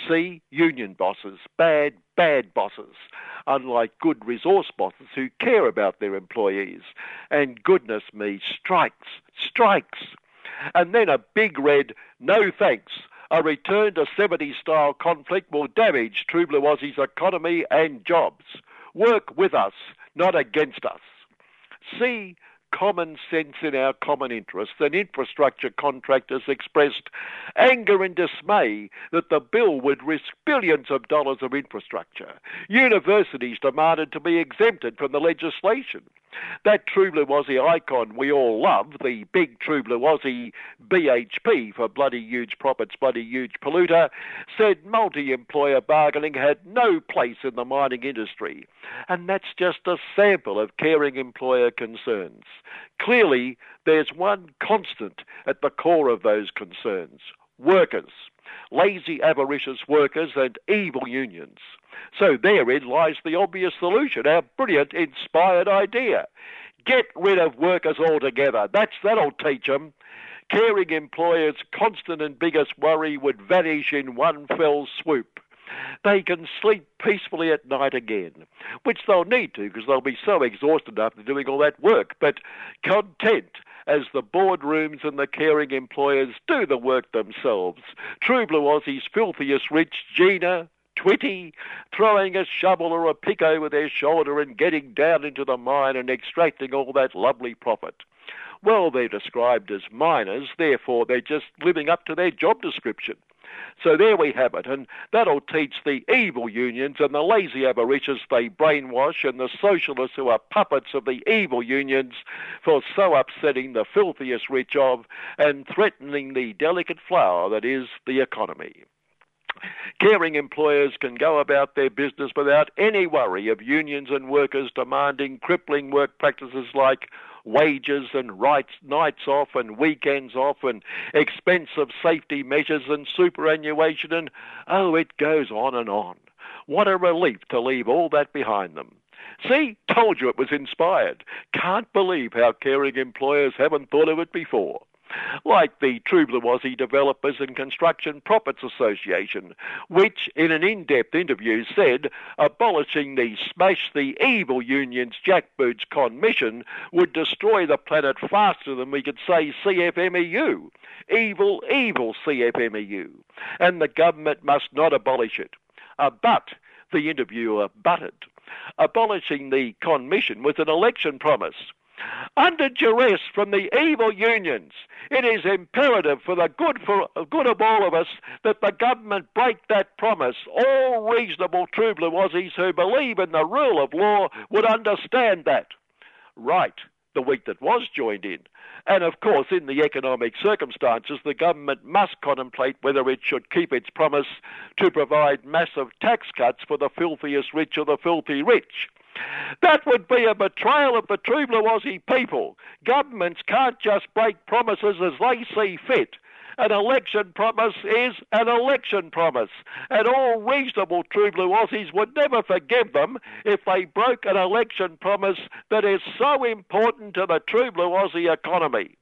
See, union bosses, bad, bad bosses, unlike good resource bosses who care about their employees. And goodness me, strikes, strikes. And then a big red no thanks a return to 70s style conflict will damage Blue economy and jobs. Work with us, not against us. See common sense in our common interests, and infrastructure contractors expressed anger and dismay that the bill would risk billions of dollars of infrastructure. Universities demanded to be exempted from the legislation. That True Blue Aussie icon we all love, the big True Blue Aussie BHP for bloody huge profits, bloody huge polluter, said multi employer bargaining had no place in the mining industry. And that's just a sample of caring employer concerns. Clearly, there's one constant at the core of those concerns workers lazy, avaricious workers, and evil unions. So therein lies the obvious solution, our brilliant, inspired idea. Get rid of workers altogether. That's that'll teach 'em. Caring employers' constant and biggest worry would vanish in one fell swoop. They can sleep peacefully at night again, which they'll need to because they'll be so exhausted after doing all that work. But content as the boardrooms and the caring employers do the work themselves. True Blue Aussie's filthiest rich, Gina, Twiggy, throwing a shovel or a pick over their shoulder and getting down into the mine and extracting all that lovely profit. Well, they're described as miners, therefore they're just living up to their job description. So there we have it, and that'll teach the evil unions and the lazy avaricious they brainwash and the socialists who are puppets of the evil unions for so upsetting the filthiest rich of and threatening the delicate flower that is the economy. Caring employers can go about their business without any worry of unions and workers demanding crippling work practices like wages and rights, nights off and weekends off and expensive safety measures and superannuation and oh, it goes on and on. What a relief to leave all that behind them. See, told you it was inspired. Can't believe how caring employers haven't thought of it before like the True Developers and Construction Profits Association, which in an in-depth interview said abolishing the Smash the Evil Union's jackboots con mission would destroy the planet faster than we could say CFMEU. Evil, evil CFMEU. And the government must not abolish it. Uh, but, the interviewer butted, abolishing the con mission was an election promise. Under duress from the evil unions, it is imperative for the good, for, good of all of us that the government break that promise. All reasonable true blue Aussies who believe in the rule of law would understand that. Right, the week that was joined in. And of course, in the economic circumstances, the government must contemplate whether it should keep its promise to provide massive tax cuts for the filthiest rich or the filthy rich. That would be a betrayal of the true Aussie people. Governments can't just break promises as they see fit. An election promise is an election promise, and all reasonable true blue Aussies would never forgive them if they broke an election promise that is so important to the true blue Aussie economy.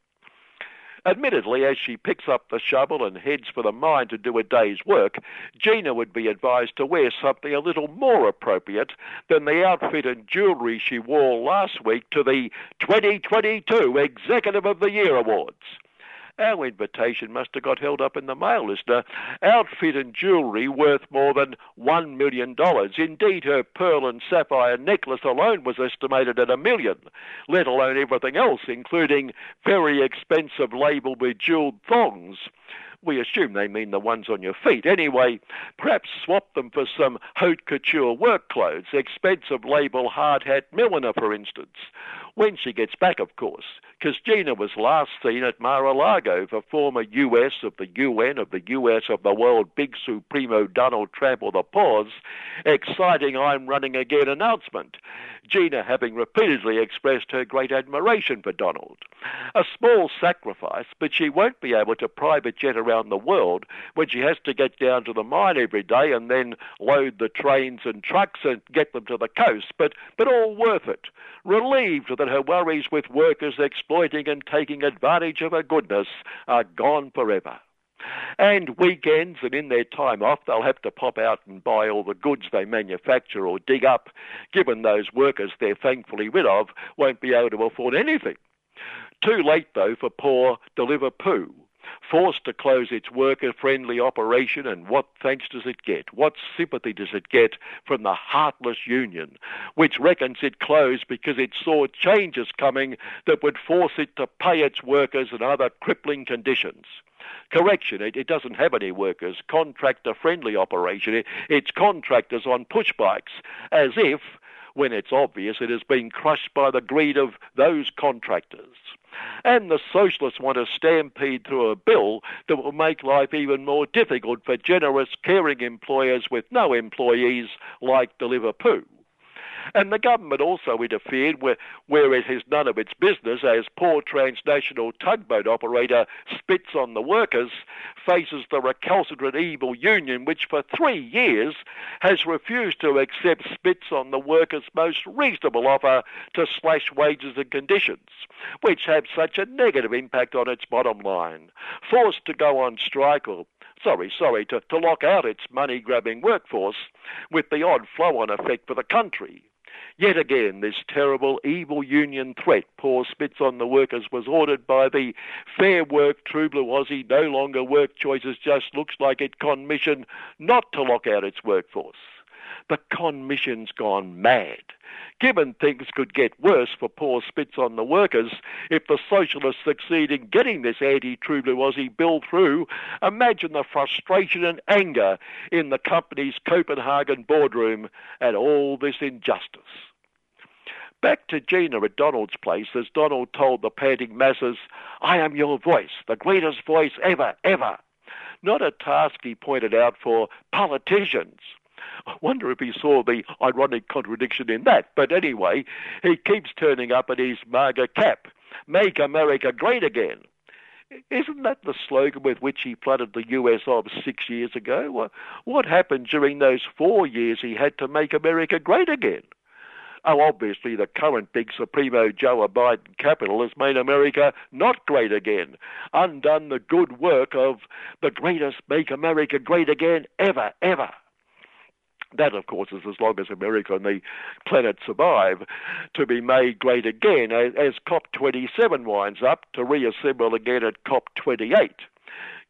Admittedly, as she picks up the shovel and heads for the mine to do a day's work, Gina would be advised to wear something a little more appropriate than the outfit and jewellery she wore last week to the 2022 Executive of the Year Awards. Our invitation must have got held up in the mail, listener. Outfit and jewellery worth more than $1 million. Indeed, her pearl and sapphire necklace alone was estimated at a million, let alone everything else, including very expensive label bejeweled thongs we assume they mean the ones on your feet. Anyway, perhaps swap them for some haute couture work clothes, expensive label hard hat milliner, for instance. When she gets back, of course, because Gina was last seen at Mar-a-Lago for former US of the UN of the US of the world Big Supremo Donald Trump or the pause, exciting I'm running again announcement. Gina having repeatedly expressed her great admiration for Donald. A small sacrifice, but she won't be able to private jet around the world when she has to get down to the mine every day and then load the trains and trucks and get them to the coast, but, but all worth it. Relieved that her worries with workers exploiting and taking advantage of her goodness are gone forever. And weekends and in their time off, they'll have to pop out and buy all the goods they manufacture or dig up, given those workers they're thankfully rid of won't be able to afford anything. Too late, though, for poor Deliver Poo forced to close its worker-friendly operation, and what thanks does it get? What sympathy does it get from the heartless union, which reckons it closed because it saw changes coming that would force it to pay its workers and other crippling conditions? Correction, it, it doesn't have any workers. Contractor friendly operation. It, it's contractors on push bikes, as if, when it's obvious, it has been crushed by the greed of those contractors. And the socialists want to stampede through a bill that will make life even more difficult for generous, caring employers with no employees like Deliver Poo. And the government also interfered where, where it has none of its business as poor transnational tugboat operator spits on the workers faces the recalcitrant evil union which for three years has refused to accept spits on the workers' most reasonable offer to slash wages and conditions, which have such a negative impact on its bottom line. Forced to go on strike or sorry, sorry, to, to lock out its money grabbing workforce with the odd flow on effect for the country. Yet again, this terrible evil union threat poor spits on the workers was ordered by the Fair Work True Blue Aussie No Longer Work Choices just looks like it con mission not to lock out its workforce. The con mission's gone mad. Given things could get worse for poor spits on the workers if the socialists succeed in getting this anti-True Blue Aussie bill through, imagine the frustration and anger in the company's Copenhagen boardroom at all this injustice. Back to Gina at Donald's place as Donald told the panting masses, I am your voice, the greatest voice ever, ever. Not a task, he pointed out, for politicians. I wonder if he saw the ironic contradiction in that. But anyway, he keeps turning up at his MAGA cap. Make America great again. Isn't that the slogan with which he flooded the US of six years ago? What happened during those four years he had to make America great again? Oh, obviously, the current big Supremo Joe Biden capital has made America not great again, undone the good work of the greatest Make America Great Again ever, ever. That, of course, is as long as America and the planet survive to be made great again as, as COP27 winds up to reassemble again at COP28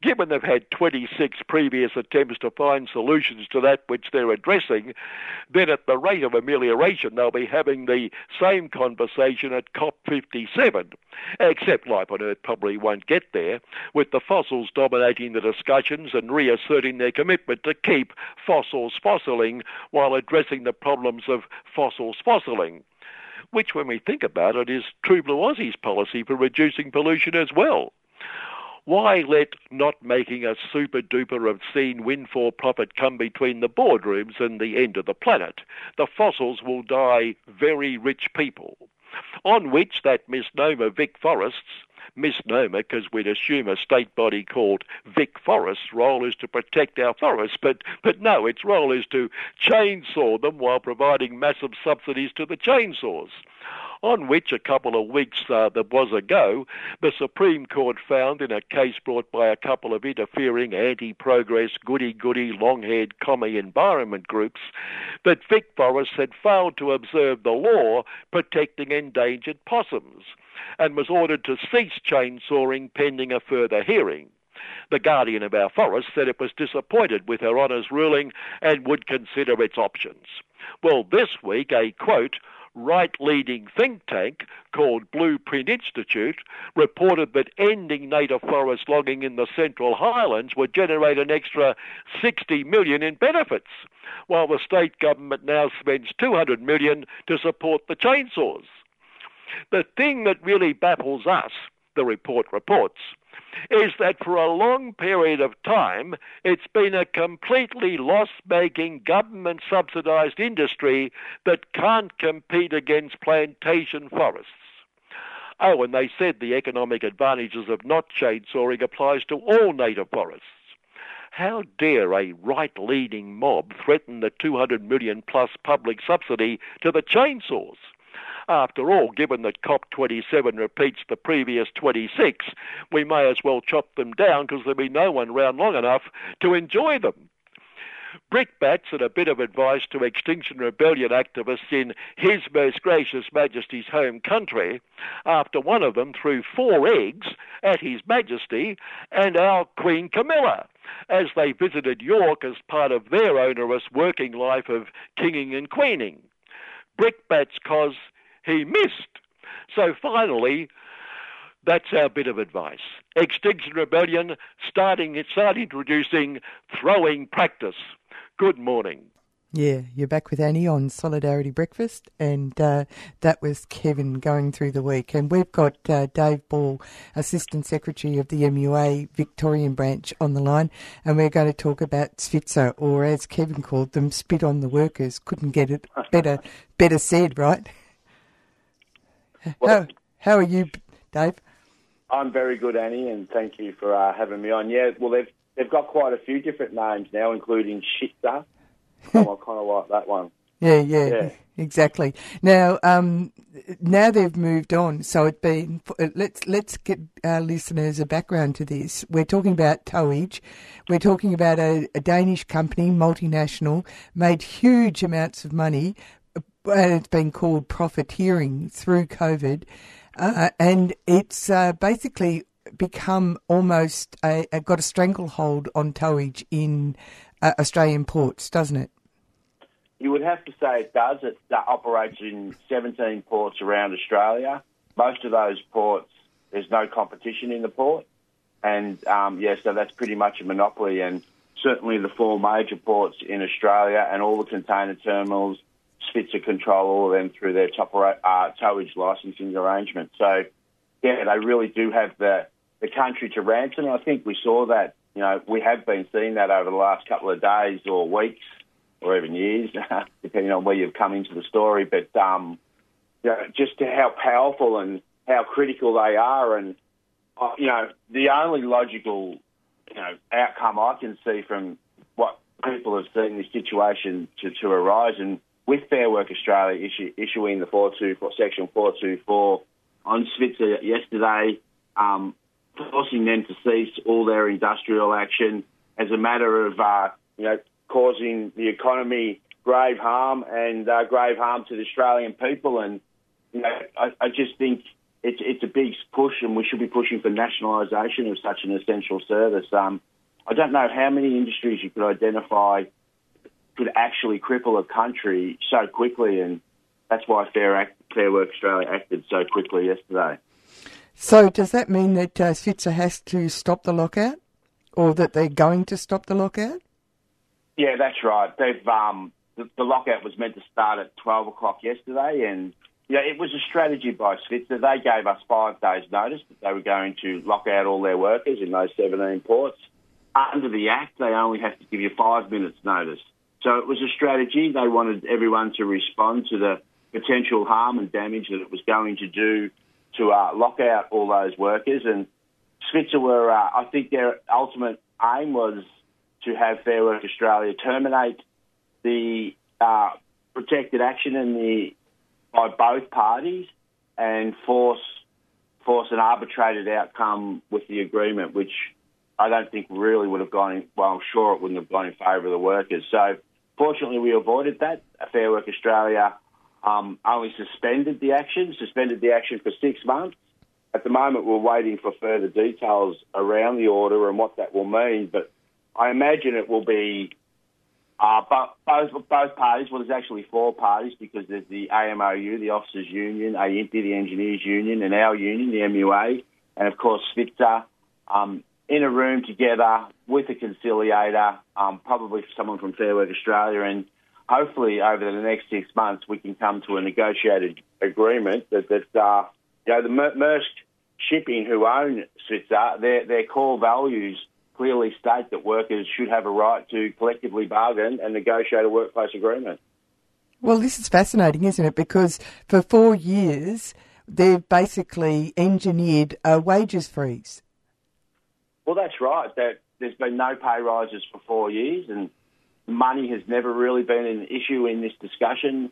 given they've had 26 previous attempts to find solutions to that which they're addressing, then at the rate of amelioration, they'll be having the same conversation at COP57. Except life on Earth probably won't get there, with the fossils dominating the discussions and reasserting their commitment to keep fossils fossiling while addressing the problems of fossils fossiling which, when we think about it, is True Blue Aussie's policy for reducing pollution as well. Why let not making a super duper obscene windfall profit come between the boardrooms and the end of the planet? The fossils will die very rich people. On which that misnomer Vic Forests misnomer because we'd assume a state body called Vic Forest's role is to protect our forests, but, but no, its role is to chainsaw them while providing massive subsidies to the chainsaws on which a couple of weeks uh, there was ago, the Supreme Court found in a case brought by a couple of interfering anti-progress, goody-goody, long-haired commie environment groups that Vic Forest had failed to observe the law protecting endangered possums and was ordered to cease chainsawing pending a further hearing. The guardian of our forest said it was disappointed with Her Honour's ruling and would consider its options. Well, this week, a quote, right leading think tank called Blueprint Institute reported that ending native forest logging in the Central Highlands would generate an extra 60 million in benefits, while the state government now spends 200 million to support the chainsaws. The thing that really baffles us, the report reports, is that for a long period of time it's been a completely loss making government subsidised industry that can't compete against plantation forests. Oh, and they said the economic advantages of not chainsawing applies to all native forests. How dare a right leaning mob threaten the 200 million plus public subsidy to the chainsaws? After all, given that COP27 repeats the previous 26, we may as well chop them down because there'll be no one around long enough to enjoy them. Brickbats and a bit of advice to Extinction Rebellion activists in His Most Gracious Majesty's home country after one of them threw four eggs at His Majesty and our Queen Camilla as they visited York as part of their onerous working life of kinging and queening. Brickbats cause he missed. So finally, that's our bit of advice. Extinction Rebellion starting start introducing throwing practice. Good morning. Yeah, you're back with Annie on Solidarity Breakfast, and uh, that was Kevin going through the week. And we've got uh, Dave Ball, Assistant Secretary of the MUA Victorian branch, on the line, and we're going to talk about Svitzer, or as Kevin called them, spit on the workers. Couldn't get it better, better said, right? How, how are you, Dave? I'm very good, Annie, and thank you for uh, having me on. Yeah, well, they've they've got quite a few different names now, including Shitta. I kind of like that one. Yeah, yeah, yeah, exactly. Now, um, now they've moved on. So it been let's let's get our listeners a background to this. We're talking about towage. We're talking about a, a Danish company, multinational, made huge amounts of money and it's been called profiteering through COVID, uh, and it's uh, basically become almost a, a, got a stranglehold on towage in uh, Australian ports, doesn't it? You would have to say it does. It operates in 17 ports around Australia. Most of those ports, there's no competition in the port, and um, yeah, so that's pretty much a monopoly. And certainly the four major ports in Australia and all the container terminals Svitzer control all of them through their top, uh, towage licensing arrangement. So, yeah, they really do have the, the country to ransom. I think we saw that, you know, we have been seeing that over the last couple of days or weeks or even years, depending on where you've come into the story. But, um, you know, just to how powerful and how critical they are. And, uh, you know, the only logical, you know, outcome I can see from what people have seen this situation to, to arise and with Fair Work Australia issue, issuing the 424, section 424 on Svitzer yesterday, um, forcing them to cease all their industrial action as a matter of, uh, you know, causing the economy grave harm and uh, grave harm to the Australian people. And, you know, I, I just think it's, it's a big push and we should be pushing for nationalisation of such an essential service. Um, I don't know how many industries you could identify could actually cripple a country so quickly, and that's why Fair, Act, Fair Work Australia acted so quickly yesterday. So, does that mean that uh, Svitzer has to stop the lockout, or that they're going to stop the lockout? Yeah, that's right. They've um, the, the lockout was meant to start at twelve o'clock yesterday, and yeah, it was a strategy by Svitzer. They gave us five days' notice that they were going to lock out all their workers in those 17 ports. Under the Act, they only have to give you five minutes' notice. So it was a strategy. They wanted everyone to respond to the potential harm and damage that it was going to do to uh, lock out all those workers. And Svitzer were, uh, I think their ultimate aim was to have Fair Work Australia terminate the uh, protected action in the by both parties and force force an arbitrated outcome with the agreement, which I don't think really would have gone. In, well, I'm sure it wouldn't have gone in favour of the workers. So fortunately, we avoided that. Fair Work Australia um, only suspended the action, suspended the action for six months. At the moment, we're waiting for further details around the order and what that will mean. But I imagine it will be uh, both both parties. Well, there's actually four parties because there's the AMOU, the Officers Union, AIMPE, the Engineers Union, and our union, the MUA, and of course Svitzer, um, in a room together with a conciliator, um, probably someone from Fair Work Australia, and hopefully over the next six months we can come to a negotiated agreement that that uh, you know the Maersk Shipping, who own Svitzer, their their core values clearly state that workers should have a right to collectively bargain and negotiate a workplace agreement. Well, this is fascinating, isn't it? Because for four years they've basically engineered a wages freeze. Well, that's right. That there's been no pay rises for four years, and money has never really been an issue in this discussion.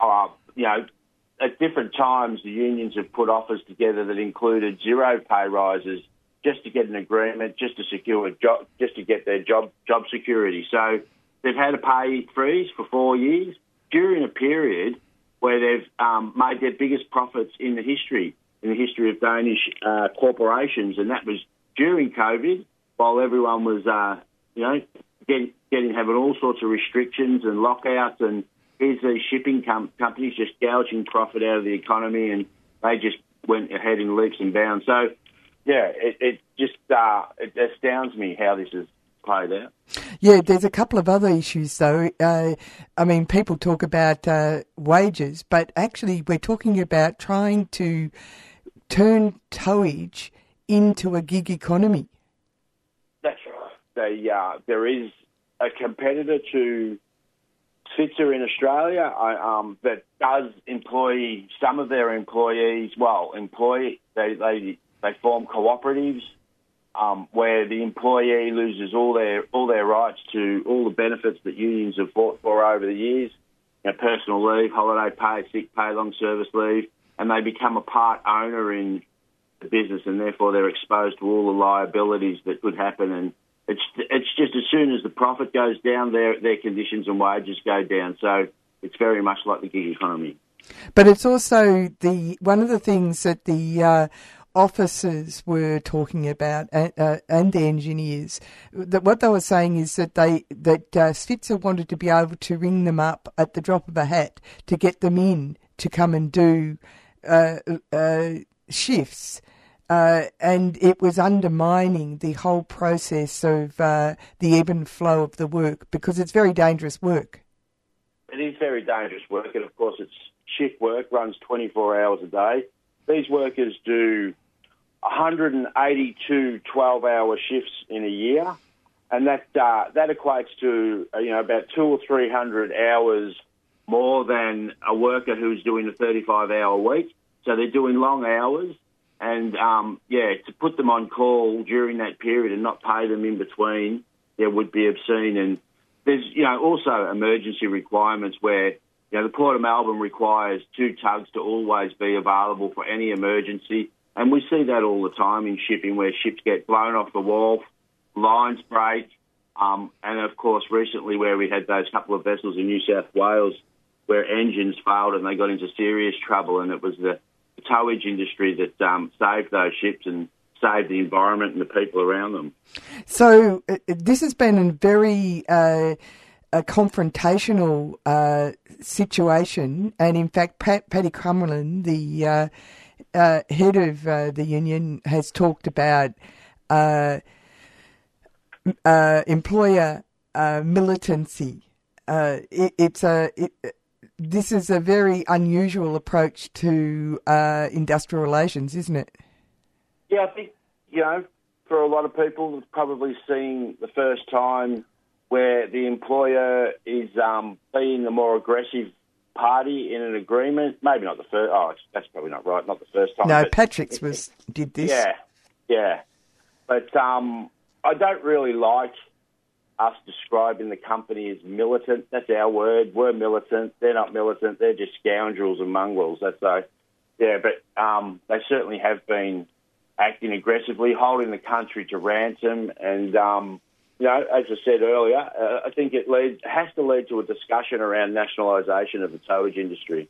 Uh, you know, at different times, the unions have put offers together that included zero pay rises just to get an agreement, just to secure a job, just to get their job job security. So they've had a pay freeze for four years during a period where they've um, made their biggest profits in the history in the history of Danish uh, corporations, and that was during COVID, while everyone was, uh, you know, getting, getting having all sorts of restrictions and lockouts, and here's these shipping com- companies just gouging profit out of the economy, and they just went ahead in leaps and bounds. So, yeah, it, it just uh, it astounds me how this is played out. Yeah, there's a couple of other issues though. Uh, I mean, people talk about uh, wages, but actually, we're talking about trying to turn towage into a gig economy. That's right. They, uh, there is a competitor to Svitzer in Australia um, that does employ some of their employees. Well, employ they they they form cooperatives um, where the employee loses all their all their rights to all the benefits that unions have fought for over the years, you know, personal leave, holiday pay, sick pay, long service leave, and they become a part owner in the business, and therefore they're exposed to all the liabilities that could happen. And it's it's just as soon as the profit goes down, their their conditions and wages go down. So it's very much like the gig economy. But it's also the one of the things that the uh, officers were talking about and, uh, and the engineers that what they were saying is that they that uh, Svitzer wanted to be able to ring them up at the drop of a hat to get them in to come and do uh, uh shifts uh, and it was undermining the whole process of uh, the ebb and flow of the work because it's very dangerous work. It is very dangerous work, and of course, it's shift work, runs 24 hours a day. These workers do 182 12 hour shifts in a year, and that, uh, that equates to uh, you know about two or three hundred hours more than a worker who's doing a 35 hour week. So they're doing long hours and um, yeah, to put them on call during that period and not pay them in between, yeah, would be obscene. And there's you know also emergency requirements where you know the Port of Melbourne requires two tugs to always be available for any emergency, and we see that all the time in shipping where ships get blown off the wall, lines break, um, and of course recently where we had those couple of vessels in New South Wales where engines failed and they got into serious trouble, and it was the towage industry that um, saved those ships and saved the environment and the people around them. So uh, this has been a very uh, a confrontational uh, situation, and in fact, Pat, Paddy Crumlin, the uh, uh head of uh, the union, has talked about employer militancy. It, it's a it, this is a very unusual approach to uh, industrial relations, isn't it? Yeah, I think, you know, for a lot of people, it's probably seeing the first time where the employer is um, being the more aggressive party in an agreement. Maybe not the first. Oh, that's probably not right. Not the first time. No, but, Patrick's was did this. Yeah, yeah. But um, I don't really like us describing the company as militant. That's our word. We're militant. They're not militant. They're just scoundrels and mongrels. That's so. yeah, but um, they certainly have been acting aggressively, holding the country to ransom, and um, you know, as I said earlier, uh, I think it leads has to lead to a discussion around nationalisation of the towage industry.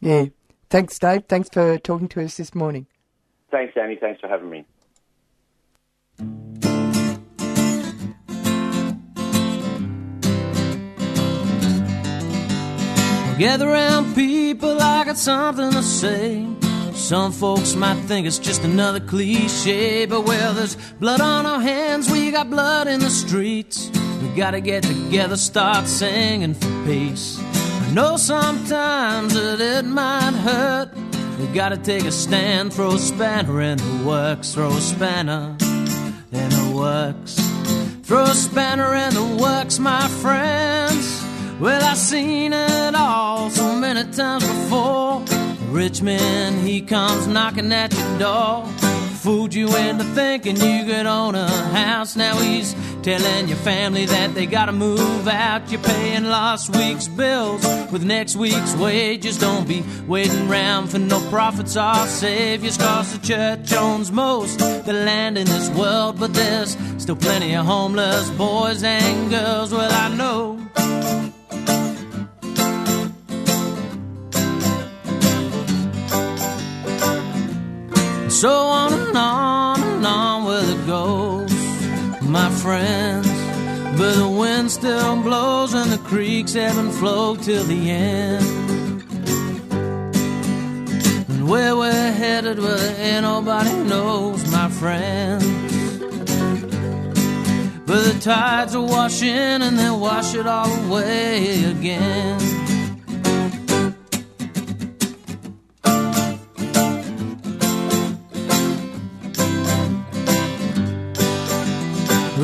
Yeah. Thanks, Dave. Thanks for talking to us this morning. Thanks, Annie. Thanks for having me. Gather around, people, I got something to say. Some folks might think it's just another cliche, but well, there's blood on our hands, we got blood in the streets. We gotta get together, start singing for peace. I know sometimes that it might hurt. We gotta take a stand, throw a spanner in the works, throw a spanner in the works. Throw a spanner in the works, my friends. Well, I've seen it all so many times before. Rich man, he comes knocking at your door. Fooled you into thinking you could own a house. Now he's telling your family that they gotta move out. You're paying last week's bills with next week's wages. Don't be waiting around for no prophets or saviors. Cause the church owns most the land in this world. But there's still plenty of homeless boys and girls. Well, I know. So on and on and on with it goes, my friends. But the wind still blows and the creeks and flow till the end. And where we're headed, well, ain't nobody knows, my friends. But the tides are washing and they'll wash it all away again.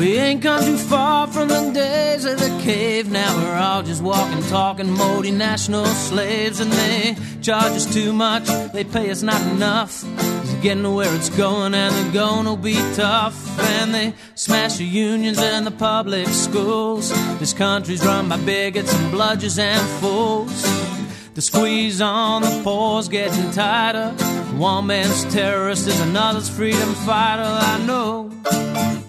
We ain't come too far from the days of the cave. Now we're all just walking, talking, multinational slaves, and they charge us too much. They pay us not enough. It's getting to where it's going, and the going will be tough. And they smash the unions and the public schools. This country's run by bigots and bludgers and fools. The squeeze on the poor's getting tighter. One man's terrorist is another's freedom fighter. I know.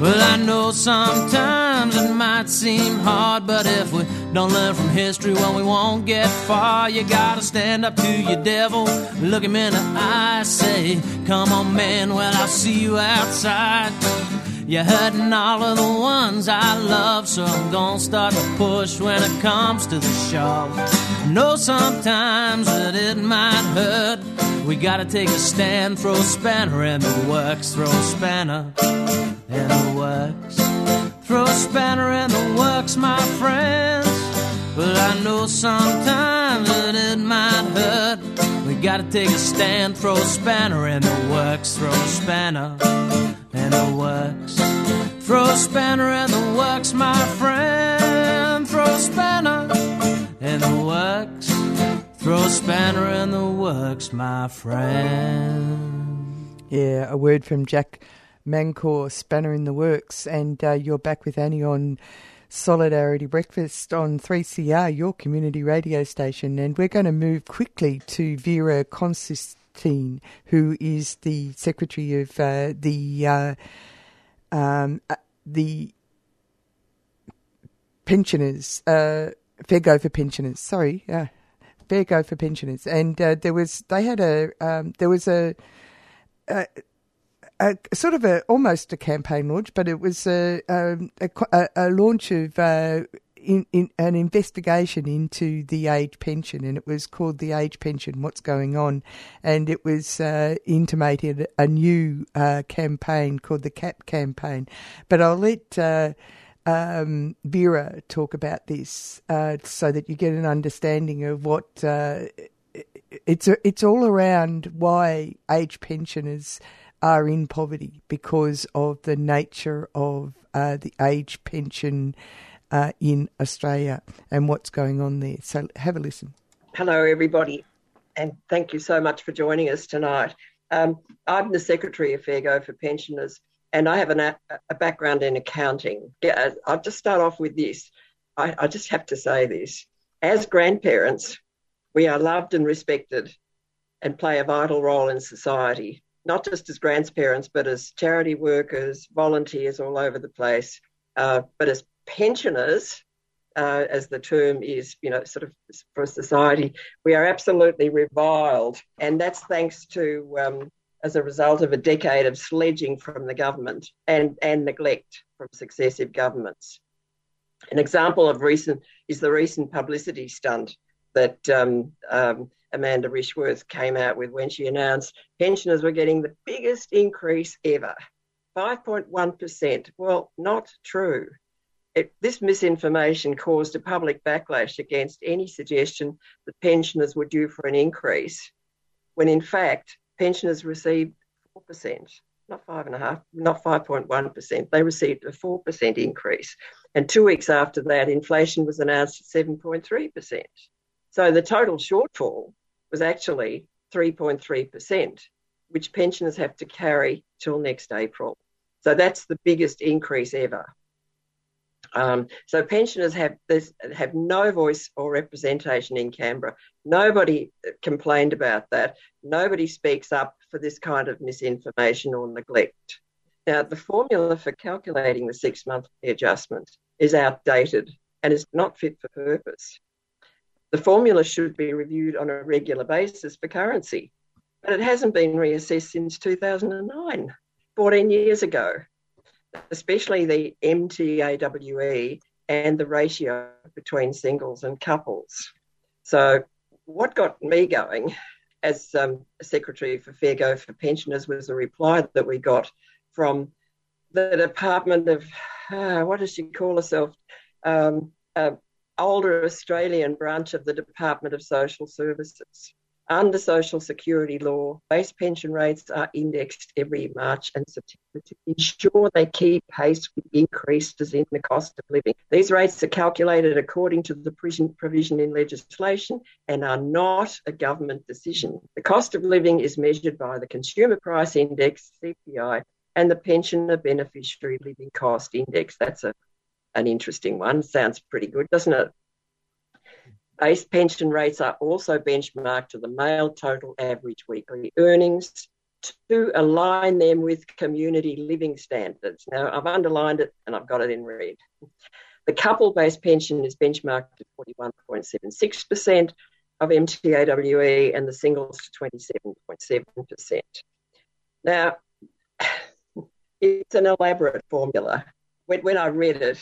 Well, I know sometimes it might seem hard, but if we don't learn from history, well, we won't get far. You gotta stand up to your devil, look him in the eye, say, Come on, man, well, I'll see you outside. You're hurting all of the ones I love, so I'm gonna start to push when it comes to the shove. I know sometimes that it might hurt. We gotta take a stand, throw a spanner in the works, throw a spanner in the works. Throw a spanner in the works, my friends. But I know sometimes that it might hurt. Gotta take a stand, throw a spanner in the works, throw a spanner in the works. Throw a spanner in the works, my friend. Throw a spanner in the works. Throw a spanner in the works, my friend. Yeah, a word from Jack Mancor, Spanner in the Works, and uh, you're back with Annie on Solidarity Breakfast on 3CR, your community radio station, and we're going to move quickly to Vera Constantine, who is the secretary of uh, the uh, um, uh, the pensioners, uh, Fair Go for pensioners. Sorry, uh, Fair Go for pensioners, and uh, there was they had a um, there was a, a, a. sort of a almost a campaign launch, but it was a um, a, a, launch of uh, in, in, an investigation into the age pension, and it was called the age pension. What's going on? And it was uh, intimated a new uh, campaign called the CAP campaign. But I'll let uh, um, Vera talk about this uh, so that you get an understanding of what uh, it's. It's all around why age pensioners are in poverty because of the nature of uh, the age pension uh, in Australia and what's going on there. So have a listen. Hello, everybody, and thank you so much for joining us tonight. Um, I'm the Secretary of Fair Go for Pensioners, and I have an, a background in accounting. I'll just start off with this. I, I just have to say this. As grandparents, we are loved and respected and play a vital role in society, not just as grandparents, but as charity workers, volunteers all over the place, uh, but as pensioners, uh, as the term is, you know, sort of for society, we are absolutely reviled. And that's thanks to, um, as a result of a decade of sledging from the government and, and neglect from successive governments. An example of recent is the recent publicity stunt that um, um, Amanda Rishworth came out with when she announced pensioners were getting the biggest increase ever 5.1%. Well, not true. It, this misinformation caused a public backlash against any suggestion that pensioners were due for an increase, when in fact pensioners received 4%, not five and a half, not 5.1%. They received a 4% increase. And two weeks after that, inflation was announced at 7.3%. So the total shortfall was actually 3.3%, which pensioners have to carry till next April. So that's the biggest increase ever. Um, so pensioners have this, have no voice or representation in Canberra. Nobody complained about that. Nobody speaks up for this kind of misinformation or neglect. Now, the formula for calculating the six month adjustment is outdated and is not fit for purpose. The formula should be reviewed on a regular basis for currency, but it hasn't been reassessed since 2009, 14 years ago especially the MTAWE and the ratio between singles and couples. So, what got me going as um, Secretary for Fair Go for Pensioners was a reply that we got from the Department of, uh, what does she call herself? Um, uh, older Australian branch of the Department of Social Services. Under social security law, base pension rates are indexed every March and September to ensure they keep pace with increases in the cost of living. These rates are calculated according to the provision in legislation and are not a government decision. The cost of living is measured by the Consumer Price Index, CPI, and the Pensioner Beneficiary Living Cost Index. That's a, an interesting one. Sounds pretty good, doesn't it? Base pension rates are also benchmarked to the male total average weekly earnings to align them with community living standards. Now, I've underlined it and I've got it in red. The couple based pension is benchmarked to 41.76% of MTAWE and the singles to 27.7%. Now, it's an elaborate formula. When, when I read it,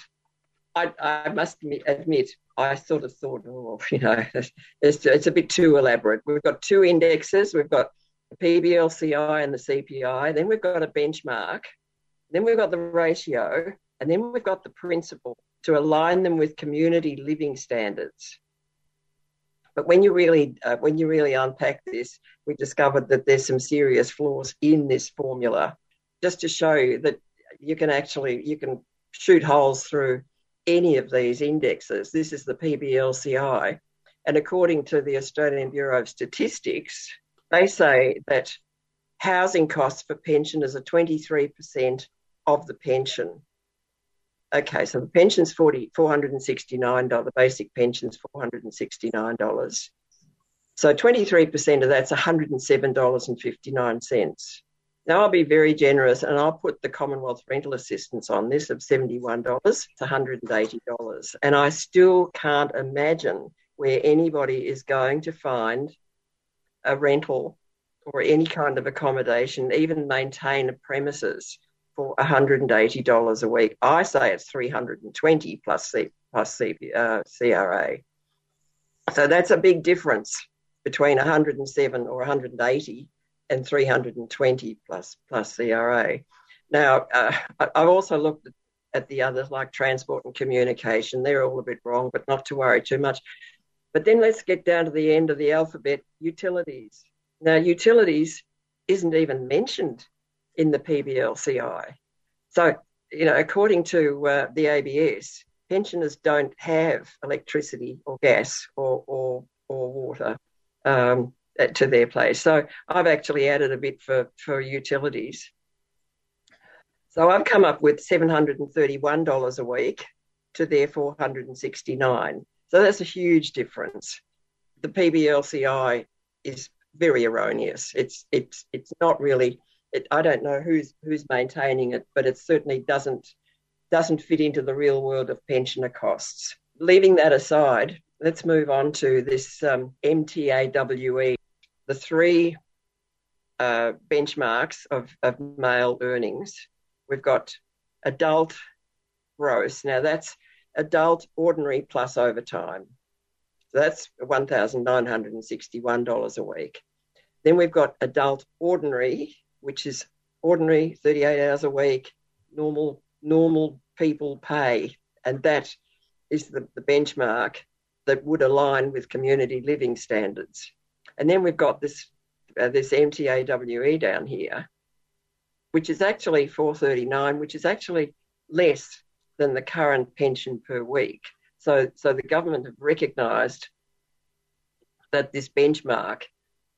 I, I must admit, I sort of thought, oh, you know, it's, it's a bit too elaborate. We've got two indexes. We've got the PBLCI and the CPI. Then we've got a benchmark. Then we've got the ratio. And then we've got the principle to align them with community living standards. But when you really uh, when you really unpack this, we discovered that there's some serious flaws in this formula. Just to show you that you can actually you can shoot holes through any of these indexes. This is the PBLCI. And according to the Australian Bureau of Statistics, they say that housing costs for pensioners are 23% of the pension. Okay, so the pension's 40, $469, the basic pension's $469. So 23% of that's $107.59. Now I'll be very generous and I'll put the Commonwealth rental assistance on this of $71 to $180. And I still can't imagine where anybody is going to find a rental or any kind of accommodation, even maintain a premises for $180 a week. I say it's 320 plus C, plus C, uh, CRA. So that's a big difference between 107 or 180 and 320 plus plus CRA. Now, uh, I've also looked at the others like transport and communication. They're all a bit wrong, but not to worry too much. But then let's get down to the end of the alphabet utilities. Now, utilities isn't even mentioned in the PBLCI. So, you know, according to uh, the ABS, pensioners don't have electricity or gas or, or, or water. Um, to their place. So I've actually added a bit for, for utilities. So I've come up with $731 a week to their 469. So that's a huge difference. The PBLCI is very erroneous. It's it's it's not really. It, I don't know who's who's maintaining it, but it certainly doesn't doesn't fit into the real world of pensioner costs. Leaving that aside, let's move on to this um, MTAWE. The three uh, benchmarks of, of male earnings. We've got adult gross. Now that's adult ordinary plus overtime. So that's $1,961 a week. Then we've got adult ordinary, which is ordinary 38 hours a week, normal normal people pay. And that is the, the benchmark that would align with community living standards. And then we've got this uh, this MTAWE down here, which is actually 439, which is actually less than the current pension per week. So, so the government have recognised that this benchmark,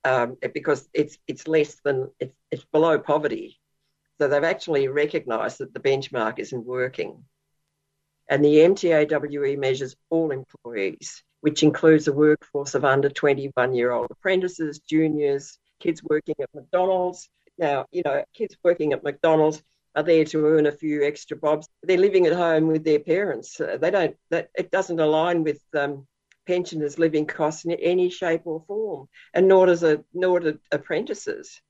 um, because it's it's less than it's, it's below poverty, so they've actually recognised that the benchmark isn't working. And the MTAWE measures all employees, which includes a workforce of under 21 year old apprentices, juniors, kids working at McDonald's. Now, you know, kids working at McDonald's are there to earn a few extra bobs. They're living at home with their parents. Uh, they don't. That it doesn't align with um, pensioners' living costs in any shape or form, and nor does a nor do apprentices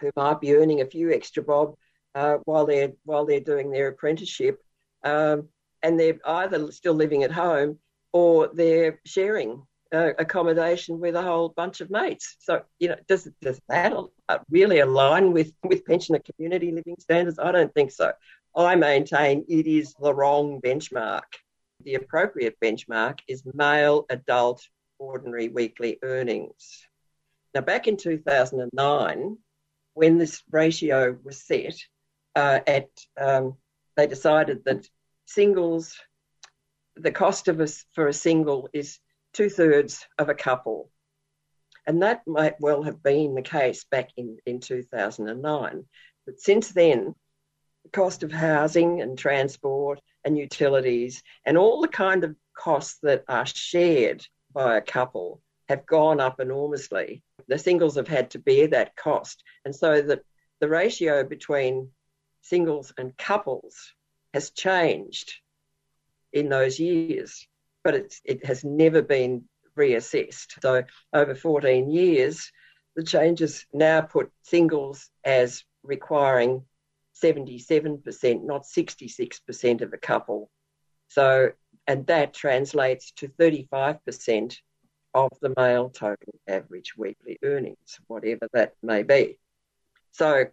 who might be earning a few extra bob uh, while they're while they're doing their apprenticeship, um, and they're either still living at home or they're sharing uh, accommodation with a whole bunch of mates. So, you know, does, does that really align with, with pensioner community living standards? I don't think so. I maintain it is the wrong benchmark. The appropriate benchmark is male adult ordinary weekly earnings. Now, back in 2009, when this ratio was set, uh, at um, they decided that singles, the cost of a, for a single is two thirds of a couple. And that might well have been the case back in, in 2009. But since then, the cost of housing and transport and utilities and all the kind of costs that are shared by a couple have gone up enormously. The singles have had to bear that cost. And so the, the ratio between singles and couples has changed in those years but it has never been reassessed. So over 14 years, the changes now put singles as requiring 77%, not 66% of a couple. So, and that translates to 35% of the male total average weekly earnings, whatever that may be. So,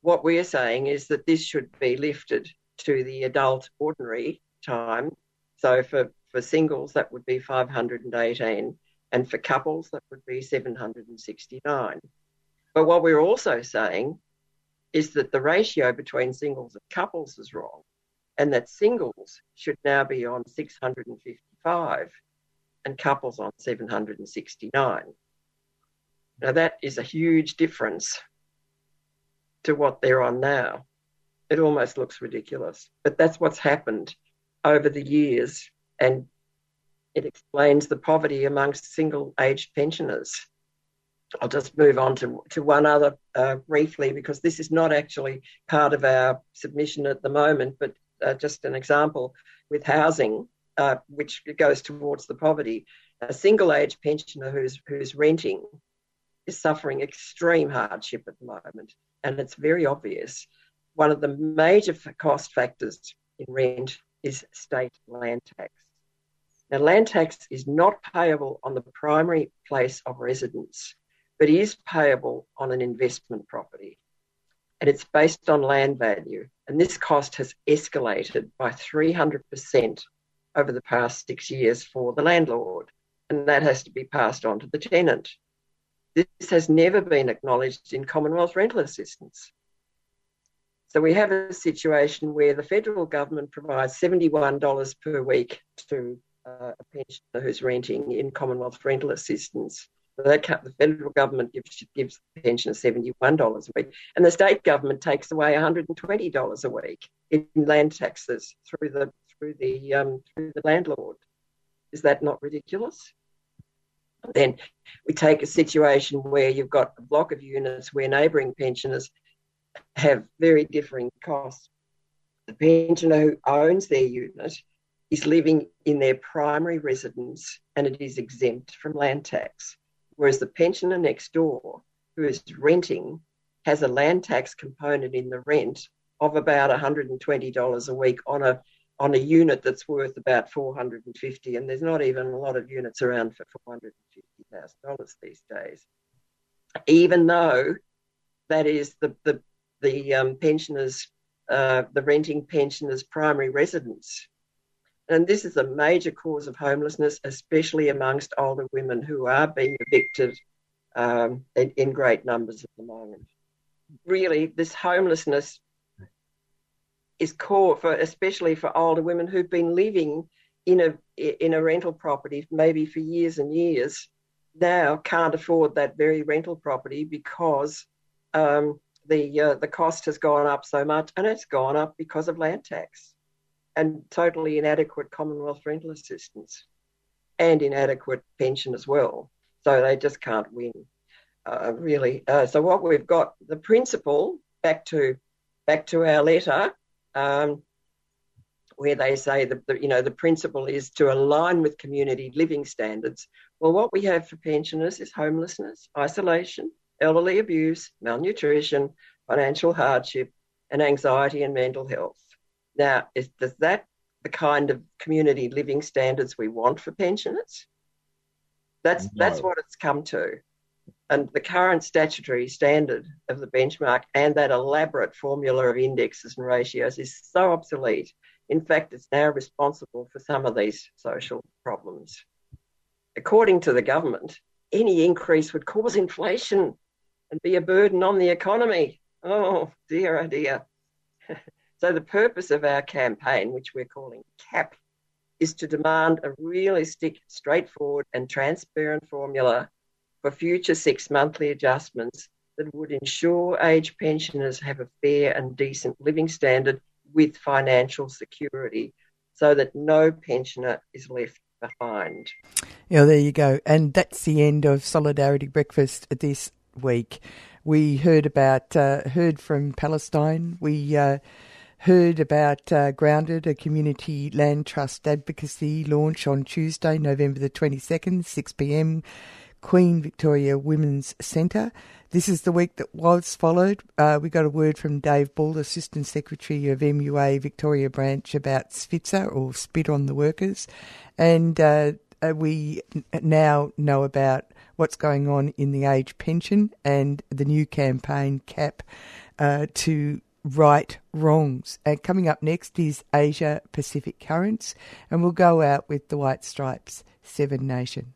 what we're saying is that this should be lifted to the adult ordinary time. So, for for singles, that would be 518, and for couples, that would be 769. But what we're also saying is that the ratio between singles and couples is wrong, and that singles should now be on 655 and couples on 769. Now, that is a huge difference to what they're on now. It almost looks ridiculous, but that's what's happened over the years and it explains the poverty amongst single aged pensioners. I'll just move on to, to one other uh, briefly because this is not actually part of our submission at the moment, but uh, just an example with housing, uh, which goes towards the poverty. A single aged pensioner who's, who's renting is suffering extreme hardship at the moment, and it's very obvious. One of the major cost factors in rent is state land tax. Now, land tax is not payable on the primary place of residence, but is payable on an investment property. And it's based on land value. And this cost has escalated by 300% over the past six years for the landlord. And that has to be passed on to the tenant. This has never been acknowledged in Commonwealth rental assistance. So we have a situation where the federal government provides $71 per week to uh, a pensioner who's renting in Commonwealth rental assistance. The federal government gives gives the pensioner seventy one dollars a week, and the state government takes away one hundred and twenty dollars a week in land taxes through the through the um, through the landlord. Is that not ridiculous? Then we take a situation where you've got a block of units where neighbouring pensioners have very differing costs. The pensioner who owns their unit is living in their primary residence and it is exempt from land tax, whereas the pensioner next door who is renting has a land tax component in the rent of about $120 a week on a on a unit that's worth about 450 and there's not even a lot of units around for $450,000 these days even though that is the the the um, pensioners uh, the renting pensioners primary residence. And this is a major cause of homelessness especially amongst older women who are being evicted um, in, in great numbers at the moment. Really this homelessness is core for especially for older women who've been living in a in a rental property maybe for years and years now can't afford that very rental property because um, the uh, the cost has gone up so much and it's gone up because of land tax and totally inadequate Commonwealth rental assistance and inadequate pension as well. So they just can't win, uh, really. Uh, so what we've got, the principle back to back to our letter um, where they say that the, you know the principle is to align with community living standards. Well, what we have for pensioners is homelessness, isolation, elderly abuse, malnutrition, financial hardship, and anxiety and mental health. Now, is does that the kind of community living standards we want for pensioners? That's no. that's what it's come to. And the current statutory standard of the benchmark and that elaborate formula of indexes and ratios is so obsolete. In fact, it's now responsible for some of these social problems. According to the government, any increase would cause inflation and be a burden on the economy. Oh dear, oh dear. so, the purpose of our campaign, which we're calling CAP, is to demand a realistic, straightforward, and transparent formula for future six monthly adjustments that would ensure age pensioners have a fair and decent living standard with financial security so that no pensioner is left behind. Yeah, there you go. And that's the end of Solidarity Breakfast this week. We heard about, uh, heard from Palestine. We, uh, heard about uh, Grounded, a community land trust advocacy launch on Tuesday, November the 22nd, 6 pm. Queen Victoria Women's Centre. This is the week that was followed. Uh, we got a word from Dave Ball, Assistant Secretary of MUA Victoria Branch, about SPITZA or Spit on the Workers. And uh, uh, we now know about what's going on in the age pension and the new campaign CAP uh, to right wrongs. And coming up next is Asia Pacific Currents, and we'll go out with the White Stripes, Seven Nation.